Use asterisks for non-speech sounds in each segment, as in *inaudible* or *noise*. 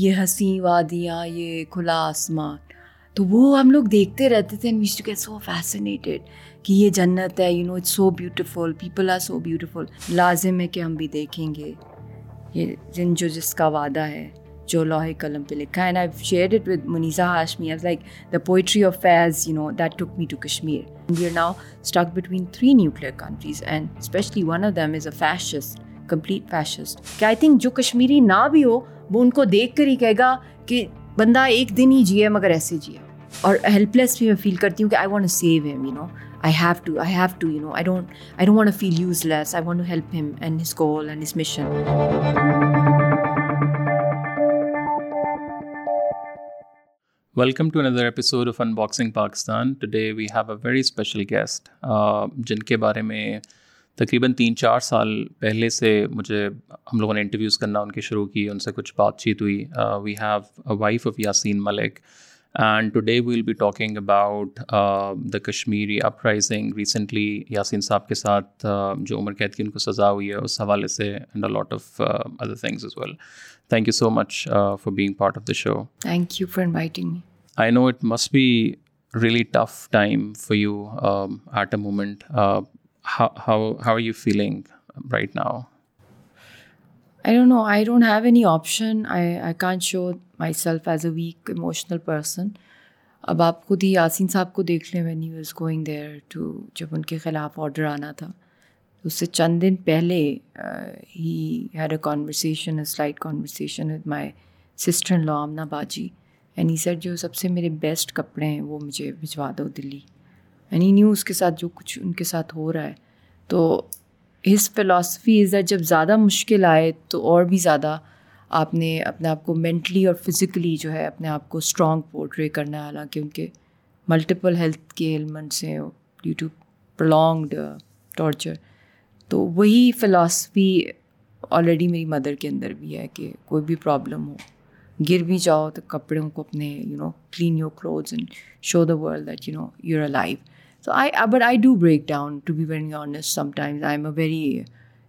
یہ ہنسی وادیاں یہ کھلا آسمان تو وہ ہم لوگ دیکھتے رہتے تھے ٹو گیٹ سو فیسنیٹیڈ کہ یہ جنت ہے you know it's so beautiful people are so beautiful لازم ہے کہ ہم بھی دیکھیں گے یہ جن جو جس کا وعدہ ہے جو لاہے قلم پہ لکھا ہے poetry of Faiz you know that took me to Kashmir we are now stuck between three nuclear countries and especially one of them is a fascist complete fascist کہ آئی تھنک جو کشمیری نہ بھی ہو وہ ان کو دیکھ کر ہی کہے گا کہ بندہ ایک دن ہی جیے مگر ایسے جیے اور ہیلپ لیس بھی میں فیل کرتی ہوں کہ I want save him you know I have to I have to you know I don't I don't want feel useless I want to help him and his goal and his mission welcome to another episode of unboxing Pakistan today we have a very special guest جن کے بارے میں تقریباً تین چار سال پہلے سے مجھے ہم لوگوں نے انٹرویوز کرنا ان کی شروع کی ان سے کچھ بات چیت ہوئی we have wife of Yasin Malik and today be talking about the Kashmiri uprising recently Yasin sahab کے ساتھ جو عمر قید کی ان کو سزا ہوئی ہے اس حوالے سے and of of other things as well thank thank you you so much for for being part the show inviting I know it must be really tough time for you at a moment how, how, how are you feeling right now? I don't know. I don't have any option. I, I can't show myself as a weak emotional person. اب آپ خود ہی یاسین صاحب کو دیکھ لیں when you is going there to جب ان کے خلاف آڈر آنا تھا تو اس سے چند دن پہلے ہی had a conversation a slight conversation with my sister in law Amna baji any سر جو سب سے میرے بیسٹ کپڑے ہیں وہ مجھے بھجوا دو دلی اینی نیو اس کے ساتھ جو کچھ ان کے ساتھ ہو رہا ہے تو ہز فلاسفی از دیٹ جب زیادہ مشکل آئے تو اور بھی زیادہ آپ نے اپنے آپ کو مینٹلی اور فزیکلی جو ہے اپنے آپ کو اسٹرانگ پورٹری کرنا ہے حالانکہ ان کے ملٹیپل ہیلتھ کے ایلیمنٹس ہیں ڈیو ٹو پرلانگڈ ٹارچر تو وہی فلاسفی آلریڈی میری مدر کے اندر بھی ہے کہ کوئی بھی پرابلم ہو گر بھی جاؤ تو کپڑوں کو اپنے you know clean your cloth and show the world that you know your life so I I but do break down to be very honest sometimes I am a very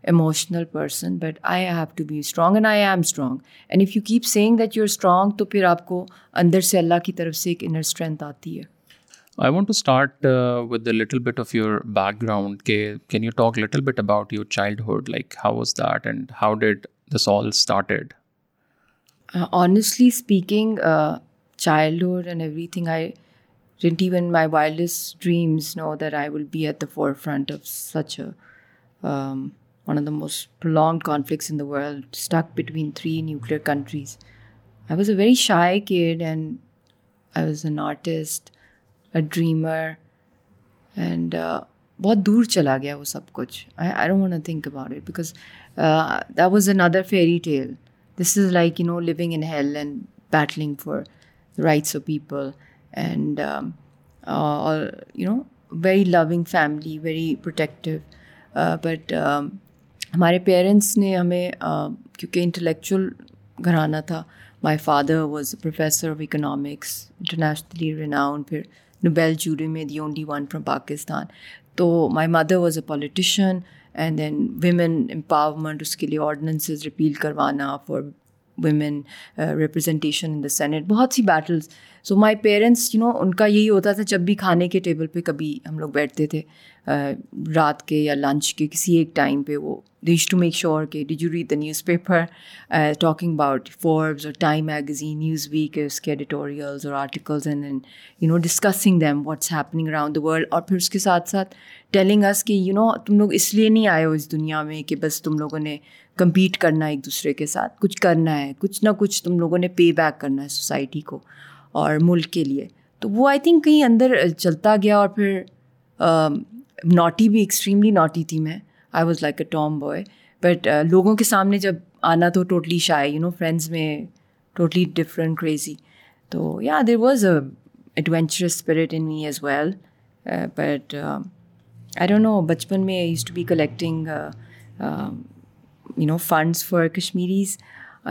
emotional person but I have to be strong and I am strong and if you keep saying that you are strong تو پھر آپ کو اندر سے اللہ کی طرف سے ایک inner strength آتی ہے I want to start with little bit of your back ground کہ can you talk little bit about your childhood like how was that and how did this all started honestly speaking child everything I didn't even my wildest dreams know that I will be at the forefront of such one of the most long conflicts in the world stuck between three nuclear countries I was a very shy scared and I was an artist a dreamer and بہت دور چلا گیا وہ سب کچھ I I don't a think about it because the was N other fairy tale this is like you know لوگ in hell and battling for rights of people and you know very loving family very protective but ہمارے parents نے ہمیں uh, کیونکہ intellectual گھرانہ تھا مائی father was a professor of economics internationally renowned پھر Nobel jury میں the only one from Pakistan تو my mother was a politician and then women empowerment اس کے لیے آرڈیننسز ریپیل کروانا for women representation in the senate بہت سی battles so my parents you know ان کا یہی ہوتا تھا جب بھی کھانے کے ٹیبل پہ کبھی ہم لوگ بیٹھتے تھے رات کے یا لنچ کے کسی ایک ٹائم پہ وہ دیش ٹو میک شیور کہ D you read the newspaper talking about Forbes اور ٹائم میگزین نیوز ویک اس کے ایڈیٹوریلز اور articles and and you know discussing them what's happening around the world اور پھر اس کے ساتھ ساتھ ٹیلنگ اس کہ یو نو تم لوگ اس لیے نہیں آئے ہو اس دنیا میں کہ بس تم لوگوں نے کمپیٹ کرنا ہے ایک دوسرے کے ساتھ کچھ کرنا ہے کچھ نہ کچھ تم لوگوں نے پے بیک کرنا ہے سوسائٹی کو اور ملک کے لیے تو وہ آئی تھنک کہیں اندر چلتا گیا اور پھر ناٹی بھی ایکسٹریملی ناٹی تھی میں I was like a tomboy but لوگوں کے سامنے جب آنا تو totally shy you know friends میں ٹوٹلی ڈفرینٹ کریزی تو yeah there was a adventurous spirit in me as well but I don't know بچپن میں used to be collecting you know funds for Kashmiris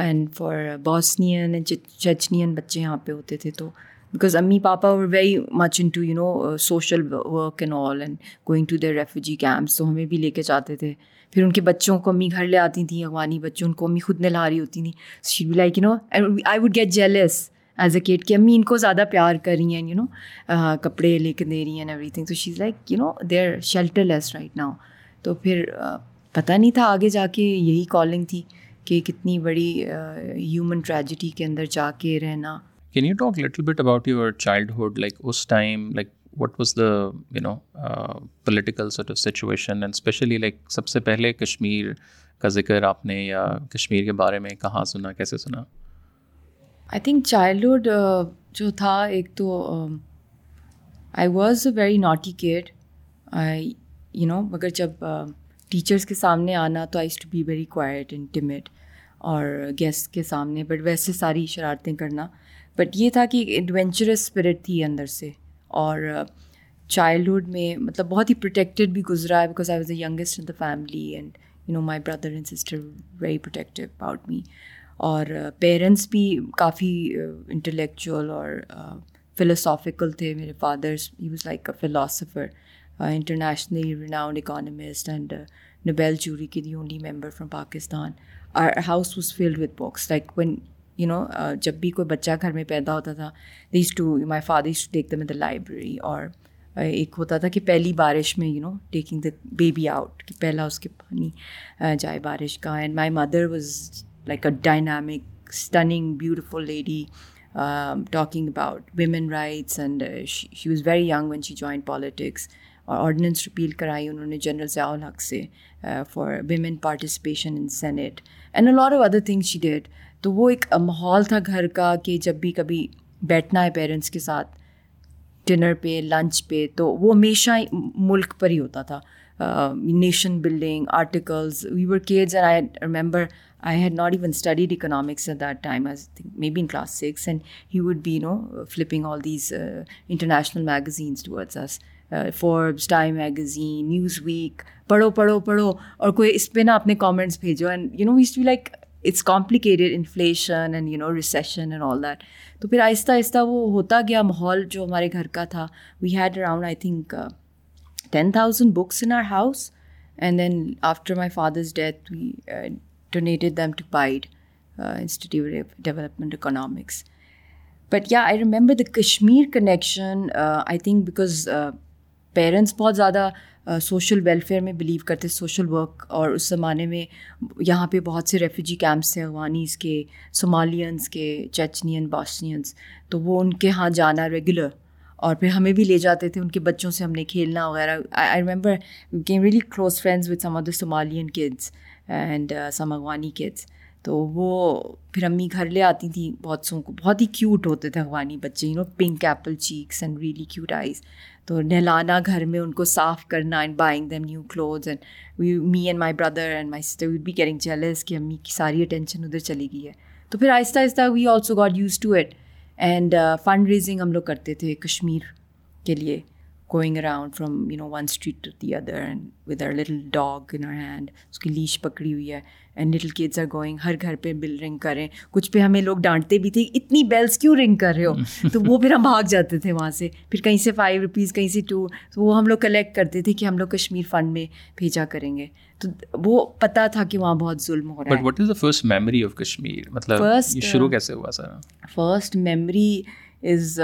and for Bosnian and بچے یہاں پہ ہوتے تھے تو بیکاز امی پاپا very much into you know social work and all and going to their refugee camps تو ہمیں بھی لے کے جاتے تھے پھر ان کے بچوں کو امی گھر لے آتی تھیں اغوانی بچوں ان کو امی خود نہ رہی ہوتی تھیں she we like you know I would get jealous as a cat کہ امی ان کو زیادہ پیار کر رہی ہیں یو نو uh, کپڑے لے کے دے رہی ہیں everything so she is like you know they are shelterless right now تو پھر uh, پتہ نہیں تھا آگے جا کے یہی کالنگ تھی کہ کتنی بڑی ہیومن ٹریجڈی کے اندر جا کے رہنا can you talk little bit about your childhood like us time like what was the you know political سٹ of situation and especially like سب سے پہلے کشمیر کا ذکر آپ نے یا کشمیر کے بارے میں کہاں سنا کیسے سنا آئی تھنک چائلڈہڈ جو تھا ایک تو I was a very naughty care I you know مگر جب ٹیچرس کے سامنے آنا تو I to be very quiet and timid اور گیسٹ کے سامنے بٹ ویسے ساری شرارتیں کرنا بٹ یہ تھا کہ ایک ایڈونچرس اسپرٹ تھی اندر سے اور چائلڈہڈ میں مطلب بہت ہی پروٹیکٹیڈ بھی گزرا ہے because I was a youngest in the family and you know my brother and sister very protective about me اور پیرنٹس بھی کافی انٹلیکچوئل uh, اور فلوسافیکل uh, تھے میرے father's he was like a philosopher internationally renowned economist and Nobel jury کے the only member from Pakistan our house was filled with books like when you know جب بھی کوئی بچہ گھر میں پیدا ہوتا تھا these to my father is to take the in the library اور ایک ہوتا تھا کہ پہلی بارش میں you know taking the baby out کہ پہلا اس کے پانی uh, جائے بارش کا and my mother was like a dynamic stunning beautiful lady talking about women rights and she was very young when she join politics اور آرڈیننس رپیل کرائی انہوں نے جنرل ضیاء الحق سے for women participation in senate and a of other things she did تو وہ ایک ماحول تھا گھر کا کہ جب بھی کبھی بیٹھنا ہے پیرنٹس کے ساتھ ڈنر پہ لنچ پہ تو وہ ہمیشہ ملک پر ہی ہوتا تھا nation building articles we were cares and I remember I had not even studied economics at that time maybe in class six and he would be no flipping all these international magazines towards us Forbes Time magazine Newsweek پڑھو پڑھو پڑھو اور کوئی اس پہ نا اپنے comments بھیجو and you know to like it's complicated inflation and you know recession and all that تو پھر آہستہ آہستہ وہ ہوتا گیا ماحول جو ہمارے گھر کا تھا we had around I think ten thousand books in our house and then after my father's death we donated them to PIDE institute development economics but yeah I remember the Kashmir connection I think because parents بہت زیادہ social welfare میں believe کرتے social work اور اس زمانے میں یہاں پہ بہت سے ریفیوجی کیمپس تھے افغانیز کے صومالینس کے چیچنین باسنینس تو وہ ان کے ہاں جانا ریگولر اور پھر ہمیں بھی لے جاتے تھے ان کے بچوں سے ہم نے کھیلنا وغیرہ I remember came really close friends with some of the Somalian kids and some Afghani kids تو وہ پھر امی گھر لے آتی تھیں بہت سو کو بہت ہی کیوٹ ہوتے تھے اغوانی بچے you know pink apple cheeks and really cute eyes تو نہلانا گھر میں ان کو صاف کرنا and buying them new clothes and we me and my brother and my sister we'd would be caring jealous کہ امی کی ساری اٹینشن ادھر چلی گئی ہے تو پھر آہستہ آہستہ we also got used to eat and fundraising ہم لوگ کرتے تھے کشمیر کے لیے going around from you know one street to the other and with her little dog in hand اس کی لیچ پکڑی ہوئی ہے اینڈ لٹل آر گوئنگ ہر گھر پہ بل رنگ کریں کچھ پہ ہمیں لوگ ڈانٹتے بھی تھے اتنی بیلس کیوں رنگ کر رہے ہو تو وہ پھر ہم بھاگ جاتے تھے وہاں سے پھر کہیں سے فائیو روپیز کہیں سے ٹو وہ ہم لوگ کلیکٹ کرتے تھے کہ ہم لوگ کشمیر فنڈ میں بھیجا کریں گے تو وہ پتا تھا کہ وہاں بہت ظلم ہو فرسٹ مطلب uh, کیسے first memory is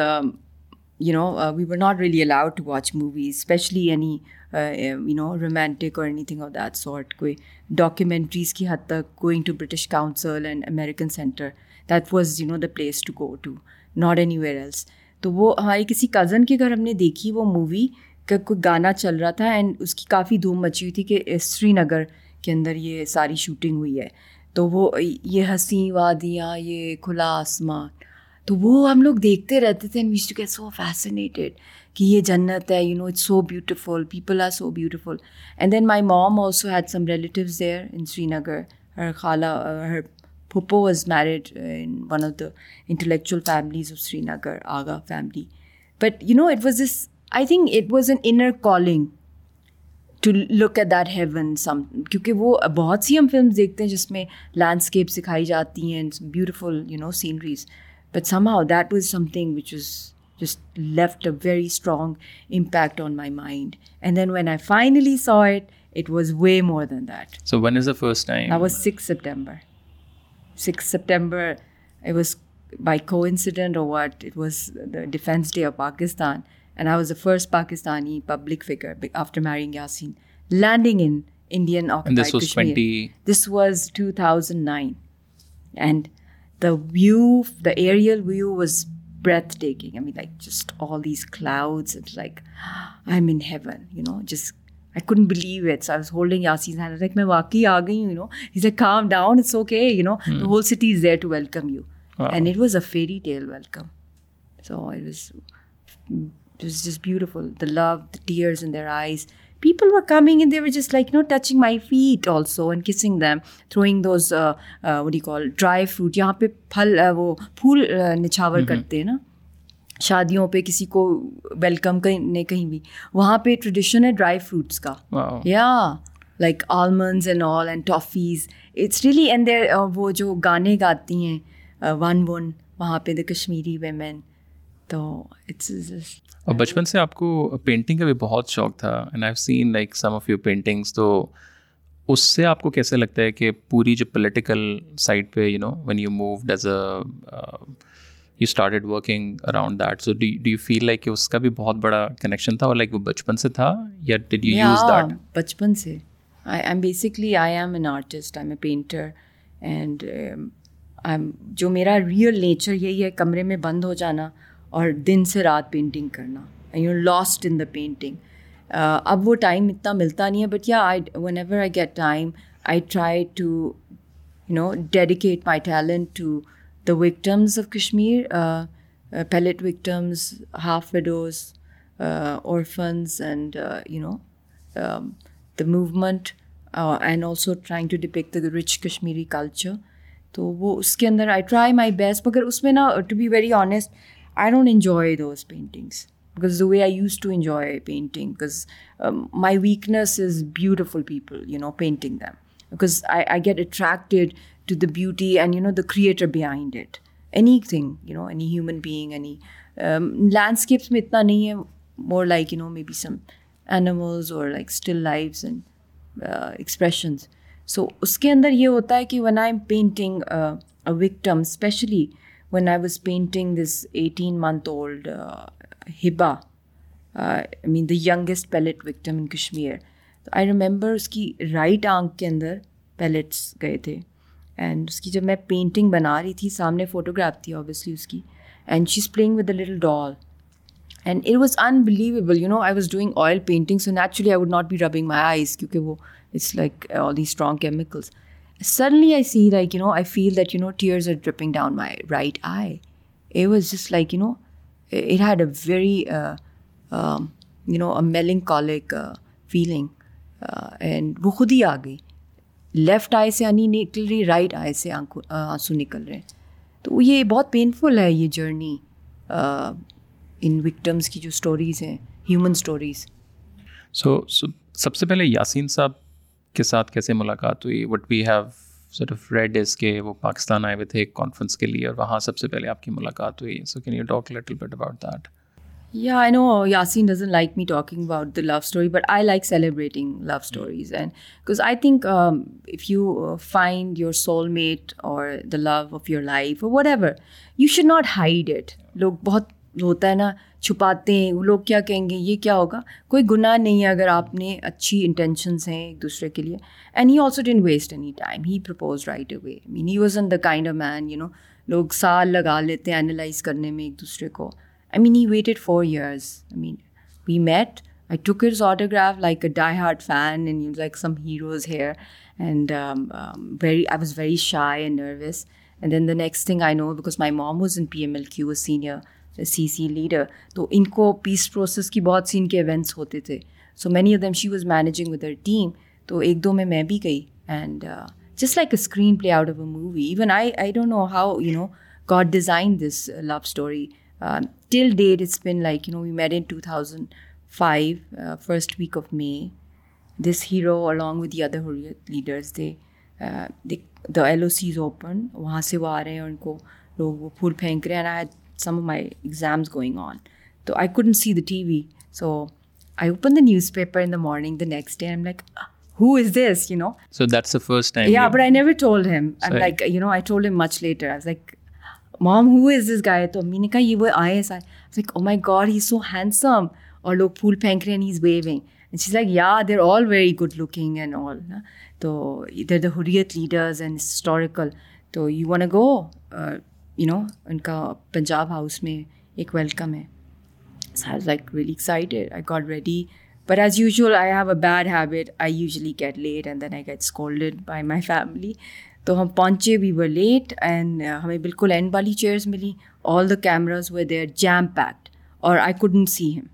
you know we were not really allowed to watch movies especially any you know romantic or anything of that sort کوئی ڈاکیومینٹریز کی حد تک going to British Council and American Center that was you know the place to go to not anywhere else تو وہ ہمارے کسی cousin کے گھر ہم نے دیکھی وہ مووی کا کوئی گانا چل رہا تھا اینڈ اس کی کافی دھوم مچی ہوئی تھی کہ سری نگر کے اندر یہ ساری شوٹنگ ہوئی ہے تو وہ یہ ہنسی وادیاں یہ کھلا آسماں تو وہ ہم لوگ دیکھتے رہتے تھے and which to get so fascinated کہ یہ جنت ہے you know it's so beautiful people are so beautiful and then my mom also had some relatives there in Srinagar her خالہ her پھپو was married in one of the intellectual families of Srinagar Agha family but you know it was this I think it was an inner calling to look at that heaven some کیونکہ وہ بہت سی ہم films دیکھتے ہیں جس میں landscape سکھائی جاتی ہیں beautiful you know sceneries But somehow that was something which was just left a very strong impact on my mind. And then when I finally saw it, it was way more than that. So when is the first time? That was 6th September. 6th September, it was by coincidence or what, it was the Defense Day of Pakistan. And I was the first Pakistani public figure after marrying Yasin, landing in Indian occupied Kashmir. And this was 2009. And the view, the aerial view was breathtaking. I mean, like just all these clouds. It's like, *gasps* I'm in heaven, you know, just, I couldn't believe it. So I was holding Yasi's hand. I was like, main waqai aa gayi, you know. He's like, calm down. It's okay. You know, the hmm. whole city is there to welcome you. Wow. And it was a fairy tale welcome. So it was just beautiful. The love, the tears in their eyes. People are coming in which is like no touching my feet also and kissing them throwing those we call dry fruit یہاں پہ پھل وہ پھول نچھاور کرتے ہیں نا شادیوں پہ کسی کو ویلکم کرنے کہیں بھی وہاں پہ ٹریڈیشن ہے ڈرائی فروٹس کا یا like almonds and all and toffees it's really and there وہ جو گانے گاتی ہیں ون ون وہاں پہ دا کشمیری ویمین تو اٹس اور بچپن سے آپ کو پینٹنگ کا بھی بہت شوق تھا and I seen like some of you paintings تو اس سے آپ کو کیسے لگتا ہے کہ پوری جو پولیٹیکل سائڈ پہ you know when you move does a you started working around that so do you feel like کہ اس کا بھی بہت بڑا کنیکشن تھا اور لائک وہ بچپن سے تھا یا ڈیڈ یو یوز دیٹ بچپن سے I am basically I am an artist I am a painter and I am جو میرا ریئل نیچر یہی ہے کمرے میں بند ہو جانا اور دن سے رات پینٹنگ کرنا you lost in the painting اب وہ ٹائم اتنا ملتا نہیں ہے but yeah I whenever I get time I try to you know dedicate my talent to the victims of Kashmir pellet victims half widows orphans and you know the movement and also trying to depict the rich Kashmiri culture تو وہ اس کے اندر I try my best مگر اس میں نا to be very honest I don't enjoy those paintings because way I used to enjoy painting my weakness is beautiful people you know painting them get attracted to the beauty and you know the creator behind it anything you know any human being any landscapes میں اتنا نہیں ہے more like you know maybe some animals or like still lifes and expressions so اس کے اندر یہ ہوتا ہے کہ when I am painting victim especially when I was painting this eighteen month old Hiba main the youngest pellet victim in Kashmir تو I remember اس کی right آنکھ کے اندر پیلٹس گئے تھے اینڈ اس کی جب میں پینٹنگ بنا رہی تھی سامنے فوٹوگراف تھی اوبیسلی اس کی and she is playing with a little doll and it was unbelievable you know I was doing oil painting so naturally I would not be rubbing my eyes کیونکہ وہ it's like all the strong chemicals suddenly I see like you know I feel that you know tears are dripping down my right no it had a very you know melancholic feeling and وہ خود ہی آ گئی left آئے سے آنی نکل رہی right آئے سے آنکھوں آنسو نکل رہے ہیں تو یہ بہت پینفل ہے یہ جرنی ان وکٹمس کی جو اسٹوریز ہیں ہیومن اسٹوریز سو سب سے پہلے یاسین صاحب کے ساتھ کیسے ملاقات ہوئی what we have set of read days کے وہ پاکستان آئے ہوئے تھے ایک کانفرنس کے لیے اور وہاں سب سے پہلے آپ کی ملاقات ہوئی so can you talk little bit about that yeah I know Yasin doesn't like me talking about the love story but I like celebrating love stories and because I think if you find your soul mate or the love of your life whatever you should not hide it لوگ بہت ہوتا ہے نا چھپاتے ہیں وہ لوگ کیا کہیں گے یہ کیا ہوگا کوئی گناہ نہیں ہے اگر آپ نے اچھی انٹینشنس ہیں ایک دوسرے کے لیے and he also done waste any time he propose right away man he was an the kind of man you know لوگ سال لگا لیتے ہیں اینالائز کرنے میں ایک دوسرے کو I mean he waited for years I mean we met I took hers autograph like a die hard fan and like some heroes here and very I was very shy and nervous and then the next thing I know because my mom was in P M L Q senior C C leader تو ان کو peace process کی بہت سی ان کے events ہوتے تھے so many of them she was managing with her team تو ایک دو میں میں بھی گئی and just like a screenplay out of a movie even I I don't know how you know God design this love story till date it's been like you know we made in two thousand five first week of May this hero along with the other leaders they the L O Cs open وہاں سے وہ آ رہے ہیں ان کو لوگ وہ پھول پھینک رہے ہیں some of my exams going on تو I couldn't see the T V so I open the newspaper in the morning the next day I'm like who is this you know so that's the time yeah but I I never told told like you know much later I like mom who is this guy تو امی نے کہا می نکا آئی مائی God ہی سو handsome اور لوگ پھول پھینک رہے ہیں ہی is waving us like yeah there all very good looking and all تو there the Hurriyat leaders and historical تو you want a go you know ان کا پنجاب ہاؤس میں ایک ویلکم ہے like excited I I got ready but as have a bad habit I usually get late and then I get scolded by my family تو ہم پہنچے we و late and ہمیں بالکل اینڈ والی چیئرز ملی all the cameras they are jam packed اور I couldn't see him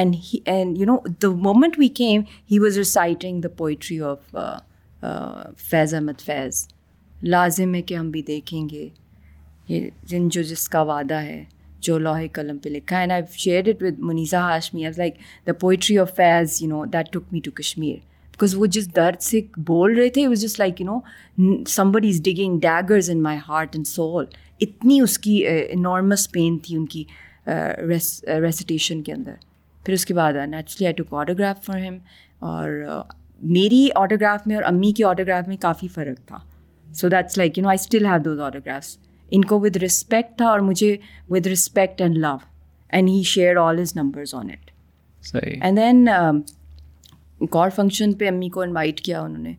and and you know the moment we came he was reciting the poetry of Faiz Ahmed Faiz لازم ہے کہ ہم بھی دیکھیں گے یہ جن جو جس کا وعدہ ہے جو لوہے قلم پہ لکھا ہے share it with Muneeza as like the poetry of Faiz you know that took me to Kashmir because وہ جس درد سے بول رہے تھے was just like you know somebody is digging daggers in my heart and soul اتنی اس کی نارمس uh, پین تھی ان کی ریسیٹیشن uh, uh, کے اندر پھر اس کے بعد naturally I took autograph for him اور میری آٹوگراف میں اور امی کے آٹوگراف میں کافی فرق تھا so that's like you know I still have those autographs ان کو ود رسپیکٹ تھا اور مجھے with respect and love and he share all his numbers on it and then اور فنکشن پہ امی کو انوائٹ کیا انہوں نے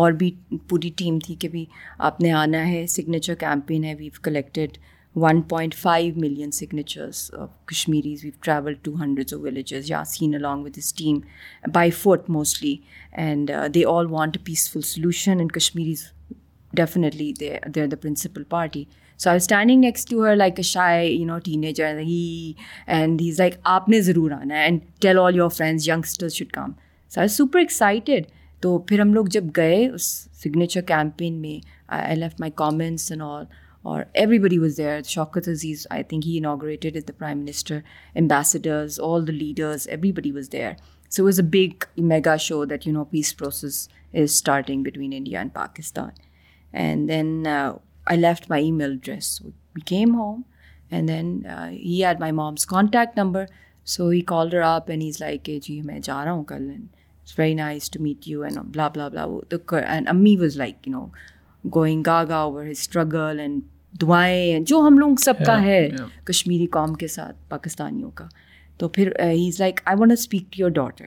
اور بھی پوری ٹیم تھی کہ بھی آپ نے آنا ہے سگنیچر کیمپین ہے we've collected one point five million signatures Kashmiris we've travel two hundred villages yeah seen along with this team by foot mostly and they all want a peaceful Kashmiris definitely they they are the principal party so I standing next to her like a shy you know teenager he and he is like آپ نے ضرور آنا ہے and tell all your friends should come so I super excited تو پھر ہم لوگ جب گئے اس سگنیچر کیمپین میں I leave my comments and all اور everybody was there Shaukat Aziz I think he inaugurated prime minister ambassadors all the leaders everybody was there so was a big mega show that you know peace process is starting between India and Pakistan and then I left my email address we came home and then he ate my mom's contact number so he called آپ and as like کہ جی میں جا رہا ہوں کل and it's very nice to meet you and blah blah blah تو and ammi was like you know going gaga over his struggle and دعائیں جو ہم لوگ سب کا ہے کشمیری قوم کے ساتھ پاکستانیوں کا تو پھر ہی is like I want speak to your daughter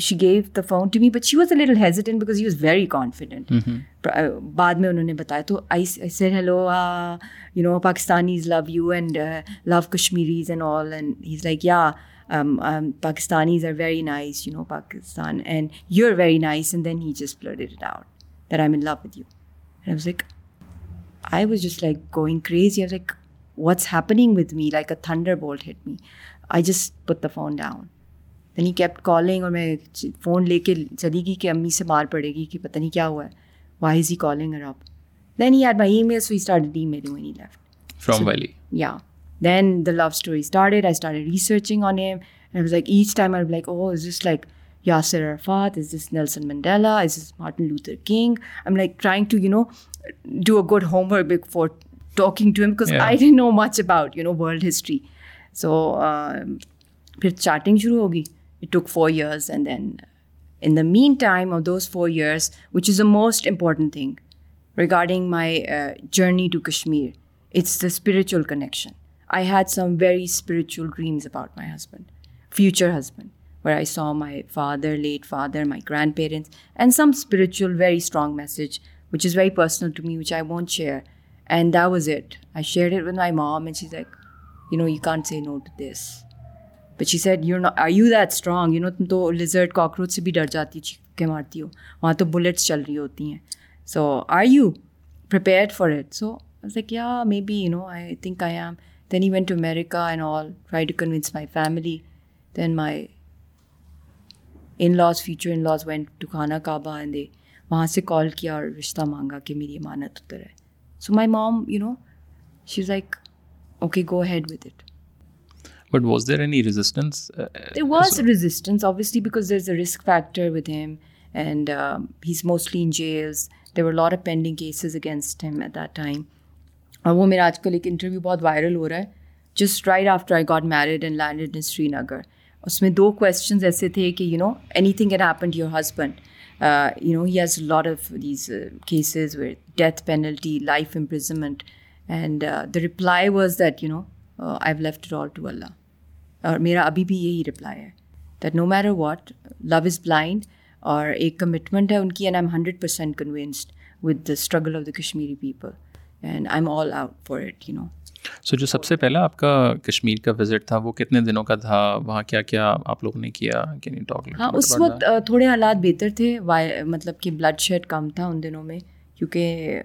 she give the phone to me but she was a little hesitant because he was very confident بعد میں انہوں نے بتایا تو I sir hello you know Pakistanis love you and love Kashmiris and all and he is like yeah Pakistanis are very nice you know Pakistan and you are very nice and then he جس build it out that I mean love you was like I was just like going crazy you like what's happening with me like a thunderbolt hit me I just put the phone down then he kept calling اور میں فون لے کے چلی گئی کہ امی سے مار پڑے گی کہ پتہ نہیں کیا ہوا ہے وائی از ہی کالنگ اور آپ then he are my email so start email when he left from valley yeah then the love story started I I'd researching on him like each time like oh is just like Yasser Arafat is this Nelson Mandela is this Martin Luther King I'm like trying to you know do a good homework book for talking to because I know much about you know world history so پھر charting شروع ہوگی It took 4 years, and then uh, in the meantime of those 4 years, which is the most important thing regarding my uh, journey to Kashmir, it's the spiritual connection. I had some very spiritual dreams about my husband, future husband, where I saw my father, late father, my grandparents, and some spiritual, very strong message, which is very personal to me, which I won't share. And that was it. I shared it with my mom, and she's like, you know, you can't say no to this. But she you you you know that strong تم تو لیزرٹ cockroach سے بھی ڈر جاتی ہو چھ کے مارتی ہو وہاں تو بلیٹس چل رہی ہوتی ہیں so I you prepare for it so like yeah maybe you know I think I'm then even to America and all try to convince my family then my in laws future in laws went to کھانا کعبہ and they وہاں سے کال کیا اور رشتہ مانگا کہ میری امانت اتر ہے so my mom you know she is like okay go ahead with it but was there any resistance there was resistance obviously because there is a risk factor with him and he is mostly in jails there were lot of pending cases against him at that time اور وہ میرا آج کل ایک interview بہت viral ہو رہا ہے just right after I got married and landed in Srinagar اس میں دو کوشچنز ایسے تھے کہ you know any thing can happen to your husband you know he has lot of these cases where death penalty life imprisonment and the reply was that you know I have left all to Allah اور میرا ابھی بھی یہی reply ہے that no میرو what love is blind اور ایک commitment ہے ان کی and I am hundred percent convinced with the struggle of the Kashmiri people and I am all out for it you know so جو سب سے پہلا آپ کا کشمیر کا وزٹ تھا وہ کتنے دنوں کا تھا وہاں کیا کیا آپ لوگوں نے کیا ٹاک ہاں اس وقت تھوڑے حالات بہتر تھے مطلب کہ بلڈ شیڈ کم تھا ان دنوں میں کیونکہ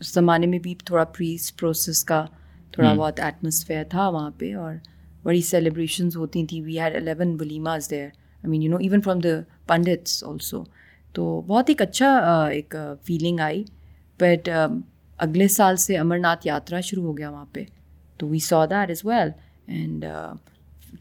اس زمانے میں بھی تھوڑا پریس پروسیس کا تھوڑا بہت ایٹموسفیئر تھا وہاں پہ اور بڑی سیلیبریشنز ہوتی تھیں we had eleven walimas there I mean you know even from the Pandits also تو بہت ایک اچھا ایک فیلنگ آئی بٹ اگلے سال سے امر ناتھ یاترا شروع ہو گیا وہاں پہ تو we saw that is well and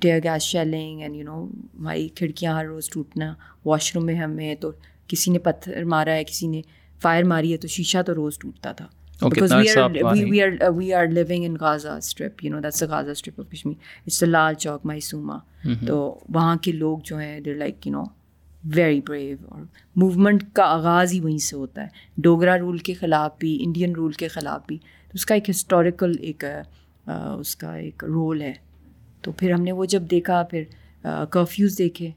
tear gas shelling and you know ہماری کھڑکیاں ہر روز ٹوٹنا واش روم میں ہمیں تو کسی نے پتھر مارا ہے کسی نے فائر ماری ہے تو شیشہ تو روز ٹوٹتا تھا we are living in Gaza strip strip of Kashmir it's a Lal Chowk Maisuma تو وہاں کے لوگ جو ہیں there like you know very brave اور موومنٹ کا آغاز ہی وہیں سے ہوتا ہے ڈوگرا رول کے خلاف بھی انڈین رول کے خلاف بھی تو اس کا ایک ہسٹوریکل ایک اس کا ایک رول ہے تو پھر ہم نے وہ جب دیکھا پھر کرفیوز دیکھے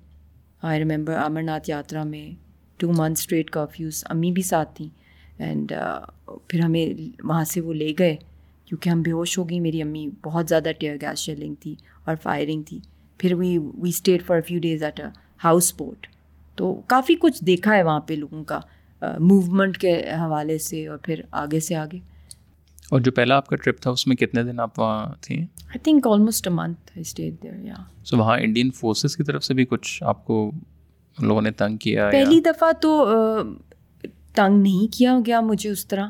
I remember Amarnath Yatra میں ٹو منتھ اسٹریٹ کرفیوز امی بھی ساتھ تھیں اینڈ uh, پھر ہمیں وہاں سے وہ لے گئے کیونکہ ہم بے ہوش ہو گئی میری امی بہت زیادہ ٹیئر گیس شیلنگ تھی اور فائرنگ تھی پھر we we stayed for few days at a houseboat تو کافی کچھ دیکھا ہے وہاں پہ لوگوں کا موومنٹ کے حوالے سے اور پھر آگے سے آگے اور جو پہلا آپ کا ٹرپ تھا اس میں کتنے دن آپ وہاں تھے I think almost a month stayed yeah so وہاں انڈین فورسز کی طرف سے بھی کچھ آپ کو لوگوں نے تنگ کیا پہلی دفعہ تو تنگ نہیں کیا گیا مجھے اس طرح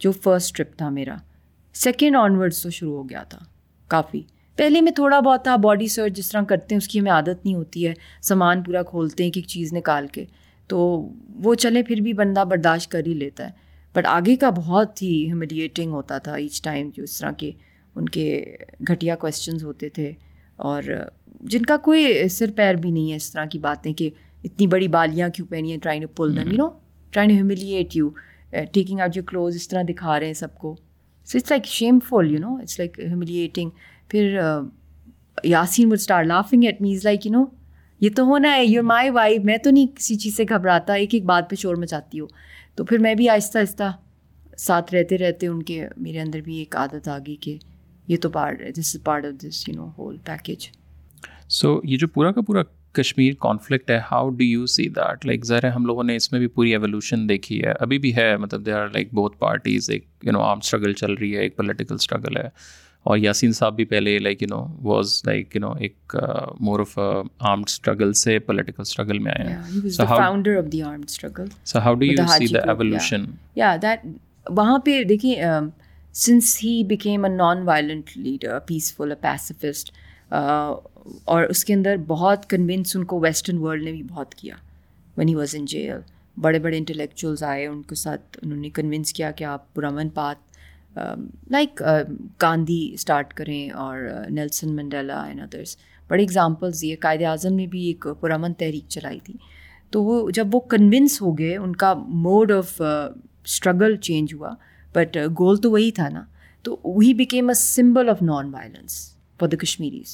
جو فرسٹ ٹرپ تھا میرا سیکنڈ آن ورڈس تو شروع ہو گیا تھا کافی پہلے میں تھوڑا بہت تھا باڈی سرچ جس طرح کرتے ہیں اس کی ہمیں عادت نہیں ہوتی ہے سامان پورا کھولتے ہیں ایک چیز نکال کے تو وہ چلیں پھر بھی بندہ برداشت کر ہی لیتا ہے بٹ آگے کا بہت ہی ہیملیٹنگ ہوتا تھا ایچ ٹائم جو اس طرح کے ان کے گھٹیا کوشچنز ہوتے تھے اور جن کا کوئی سر پیر بھی نہیں ہے اس طرح کی باتیں کہ اتنی بڑی بالیاں کیوں پہنی trying try pull them you know try to humiliate you taking out you clothes اس طرح دکھا رہے ہیں سب کو so it's like shameful you know it's like humiliating پھر Yasin with star laughing at me's like you know یہ تو ہونا ہے یور مائی وائف میں تو نہیں کسی چیز سے گھبراتا ایک ایک بات پہ شور مچاتی ہو تو پھر میں بھی آہستہ آہستہ ساتھ رہتے رہتے ان کے میرے اندر بھی ایک عادت آ گئی کہ یہ تو part this is part of this you know whole package so یہ جو پورا کا پورا کشمیر کانفلکٹ ہے how do you see that like ظاہر ہے ہم لوگوں نے اس میں بھی پوری ایولیوشن دیکھی ہے ابھی بھی ہے مطلب دے آر لائک بہت پارٹیز ایک یو نو آرم اسٹرگل چل رہی ہے ایک پولیٹیکل اسٹرگل ہے اور یاسین صاحب بھی پہلے like you know was like you know ایک مور آف آرم اسٹرگل سے پولیٹیکل اسٹرگل میں آئے ہیں so how do you see the evolution yeah that وہاں پہ دیکھیں since he became a non violent leader peaceful a pacifist اور اس کے اندر بہت کنونس ان کو ویسٹرن ورلڈ نے بھی بہت کیا when he was in jail بڑے بڑے انٹلیکچوئلز آئے ان کے ساتھ انہوں نے کنونس کیا کہ آپ پرامن پات لائک گاندھی اسٹارٹ کریں اور نیلسن منڈیلا اینڈ ادرس بڑے اگزامپلز دیے قائد اعظم نے بھی ایک پرامن تحریک چلائی تھی تو وہ جب وہ کنونس ہو گئے ان کا موڈ آف اسٹرگل چینج ہوا بٹ گول تو وہی تھا نا تو وہی became a symbol of non violence for the Kashmiris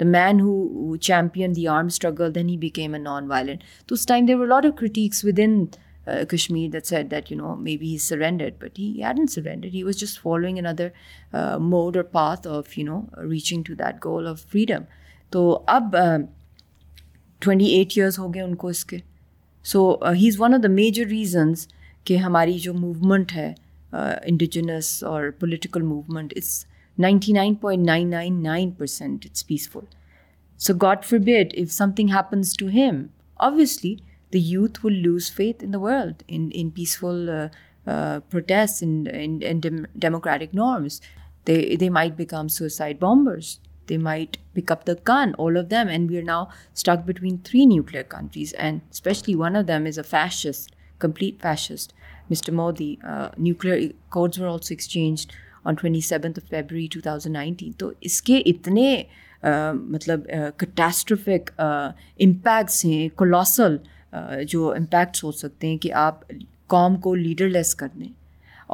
the man who champion the arm struggle then he became a non violent تو اس time there were lot of with in Kashmir that that set you know maybe surrendered but he had he was just following in other mode اور path of you know reaching to that goal of freedom تو اب twenty eight years ہو گئے ان کو اس کے so he is one of the major reasons کہ ہماری جو موومنٹ ہے انڈیجنس اور political movement is 99.999% it's peaceful. So God forbid if something happens to him, obviously the youth will lose faith in the world, in peaceful uh, uh, protests and democratic norms. They might become suicide bombers. They might pick up the gun, all of them. And we are now stuck between 3 nuclear countries. And especially one of them is a fascist, complete fascist, Mr. Modi. Uh, nuclear codes were also exchanged. On twenty seventh February two thousand nineteen تو اس کے اتنے مطلب کٹیسٹرفک impacts ہیں کولاسل جو impacts ہو سکتے ہیں کہ آپ قوم کو لیڈر لیس کر دیں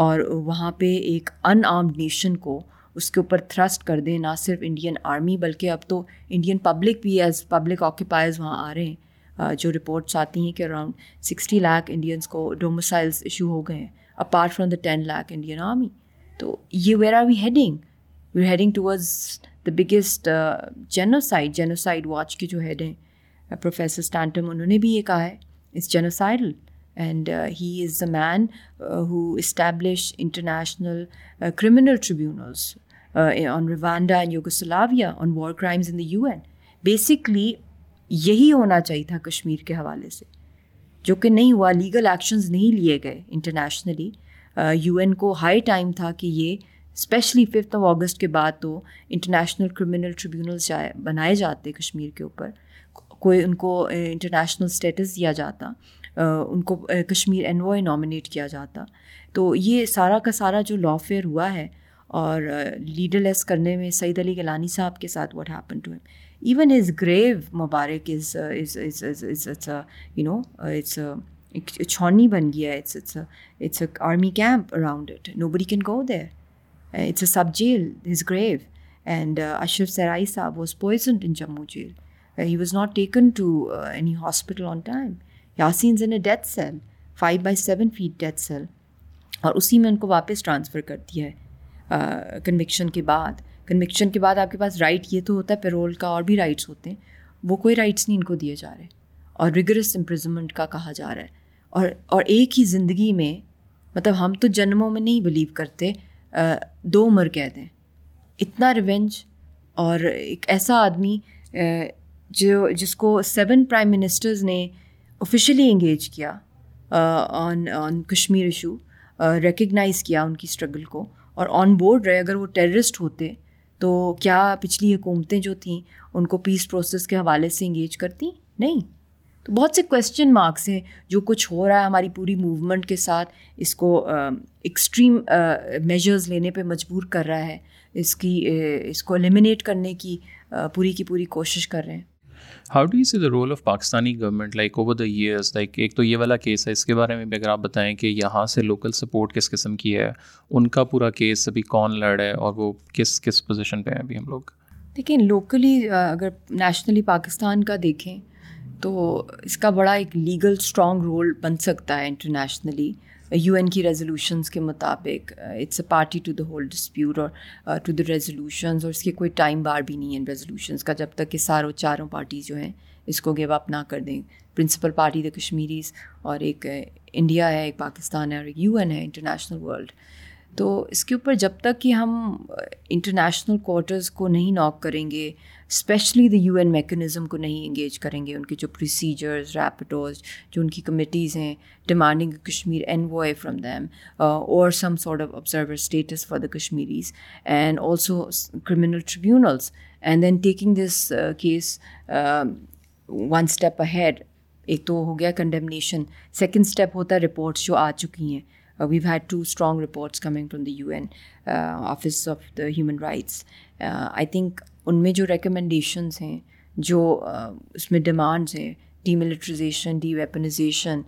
اور وہاں پہ ایک ان آرمڈ نیشن کو اس کے اوپر تھرسٹ کر دیں نہ صرف انڈین آرمی بلکہ اب تو انڈین پبلک بھی ایز پبلک آکیپائرز وہاں آ رہے ہیں جو رپورٹس آتی ہیں کہ اراؤنڈ سکسٹی لاکھ انڈینس کو ڈومسائلس ایشو ہو گئے ہیں apart from the ten lakh Indian army تو یہ where are we heading we are heading toward the biggest genocide genocide watch کے جو ہیڈ ہیں پروفیسر uh, اسٹانٹم انہوں نے بھی یہ کہا ہے is genocide and he is a man who establish international criminal tribunals on Rwanda and Yugoslavia on war crimes in the U N basically یہی ہونا چاہیے تھا کشمیر کے حوالے سے جو کہ نہیں ہوا لیگل ایکشنز نہیں لیے گئے انٹرنیشنلی یو این کو ہائی ٹائم تھا کہ یہ اسپیشلی ففتھ آف اگست کے بعد تو انٹرنیشنل کرمنل ٹریبیونلس جائے بنائے جاتے کشمیر کے اوپر کوئی ان کو انٹرنیشنل اسٹیٹس دیا جاتا ان کو کشمیر این نامنیٹ کیا جاتا تو یہ سارا کا سارا جو لا فیئر ہوا ہے اور لیڈر لیس کرنے میں سعید علی گلانی صاحب کے ساتھ what happen to even is grave Mubarak is is is is ایک چھونی بن گیا ہے army camp around it nobody can go there it's a sub jail his grave and Ashraf Sehrai sahab was poisoned in Jammu jail he was not taken to any hospital on time Yasin's in a death cell five by seven feet death cell اور اسی میں ان کو واپس transfer کر دیا ہے conviction uh, کے بعد کنوکشن کے بعد آپ کے پاس رائٹ یہ تو ہوتا ہے پیرول کا اور بھی رائٹس ہوتے ہیں وہ کوئی رائٹس نہیں ان کو دیے جا رہے اور ریگرس امپریزمنٹ کا کہا جا رہا ہے اور اور ایک ہی زندگی میں مطلب ہم تو جنموں میں نہیں بلیو کرتے دو عمر کہہ دیں اتنا ریونج اور ایک ایسا آدمی جو جس کو سیون پرائم منسٹرز نے آفیشیلی انگیج کیا on on Kashmir issue recognise کیا ان کی اسٹرگل کو اور آن بورڈ رہے اگر وہ ٹیررسٹ ہوتے تو کیا پچھلی حکومتیں جو تھیں ان کو پیس پروسیس کے حوالے سے انگیج کرتیں نہیں تو بہت سے کویشچن مارکس ہیں جو کچھ ہو رہا ہے ہماری پوری موومنٹ کے ساتھ اس کو ایکسٹریم میجرز لینے پہ مجبور کر رہا ہے اس کی اس کو الیمینیٹ کرنے کی پوری کی پوری کوشش کر رہے ہیں how do you see the role of Pakistani government like over the years like ایک تو یہ والا کیس ہے اس کے بارے میں بھی اگر آپ بتائیں کہ یہاں سے لوکل سپورٹ کس قسم کی ہے ان کا پورا کیس ابھی کون لڑ ہے اور وہ کس کس پوزیشن پہ ہیں ابھی ہم لوگ دیکھیں لوکلی اگر نیشنلی پاکستان کا دیکھیں تو اس کا بڑا ایک لیگل اسٹرانگ رول بن سکتا ہے انٹرنیشنلی یو این کی ریزولوشنس کے مطابق it's a party to the whole dispute اور ٹو دا ریزولوشنز اور اس کے کوئی ٹائم بار بھی نہیں ہے ریزولوشنس کا جب تک کہ ساروں چاروں پارٹیز جو ہیں اس کو گیو اپ نہ کر دیں پرنسپل پارٹی دا کشمیریز اور ایک انڈیا uh, ہے ایک پاکستان ہے اور ایک یو این ہے انٹرنیشنل ورلڈ تو اس کے اوپر جب تک کہ ہم انٹرنیشنل کوارٹرز کو نہیں ناک کریں گے especially the U N mechanism کو نہیں انگیج کریں گے ان کے جو پروسیجرز ریپٹوز جو ان کی کمیٹیز ہیں demanding Kashmir envoy from them اور some sort of observer status for the Kashmiris and also criminal tribunals and then taking this case one step ahead ایک تو ہو گیا کنڈیمنیشن سیکنڈ اسٹیپ ہوتا ہے رپورٹس جو آ چکی ہیں we had two strong reports coming from the U N office of the human rights I think ان میں جو ریکمنڈیشنز ہیں جو اس میں ڈیمانڈز ہیں demilitarisation deweaponisation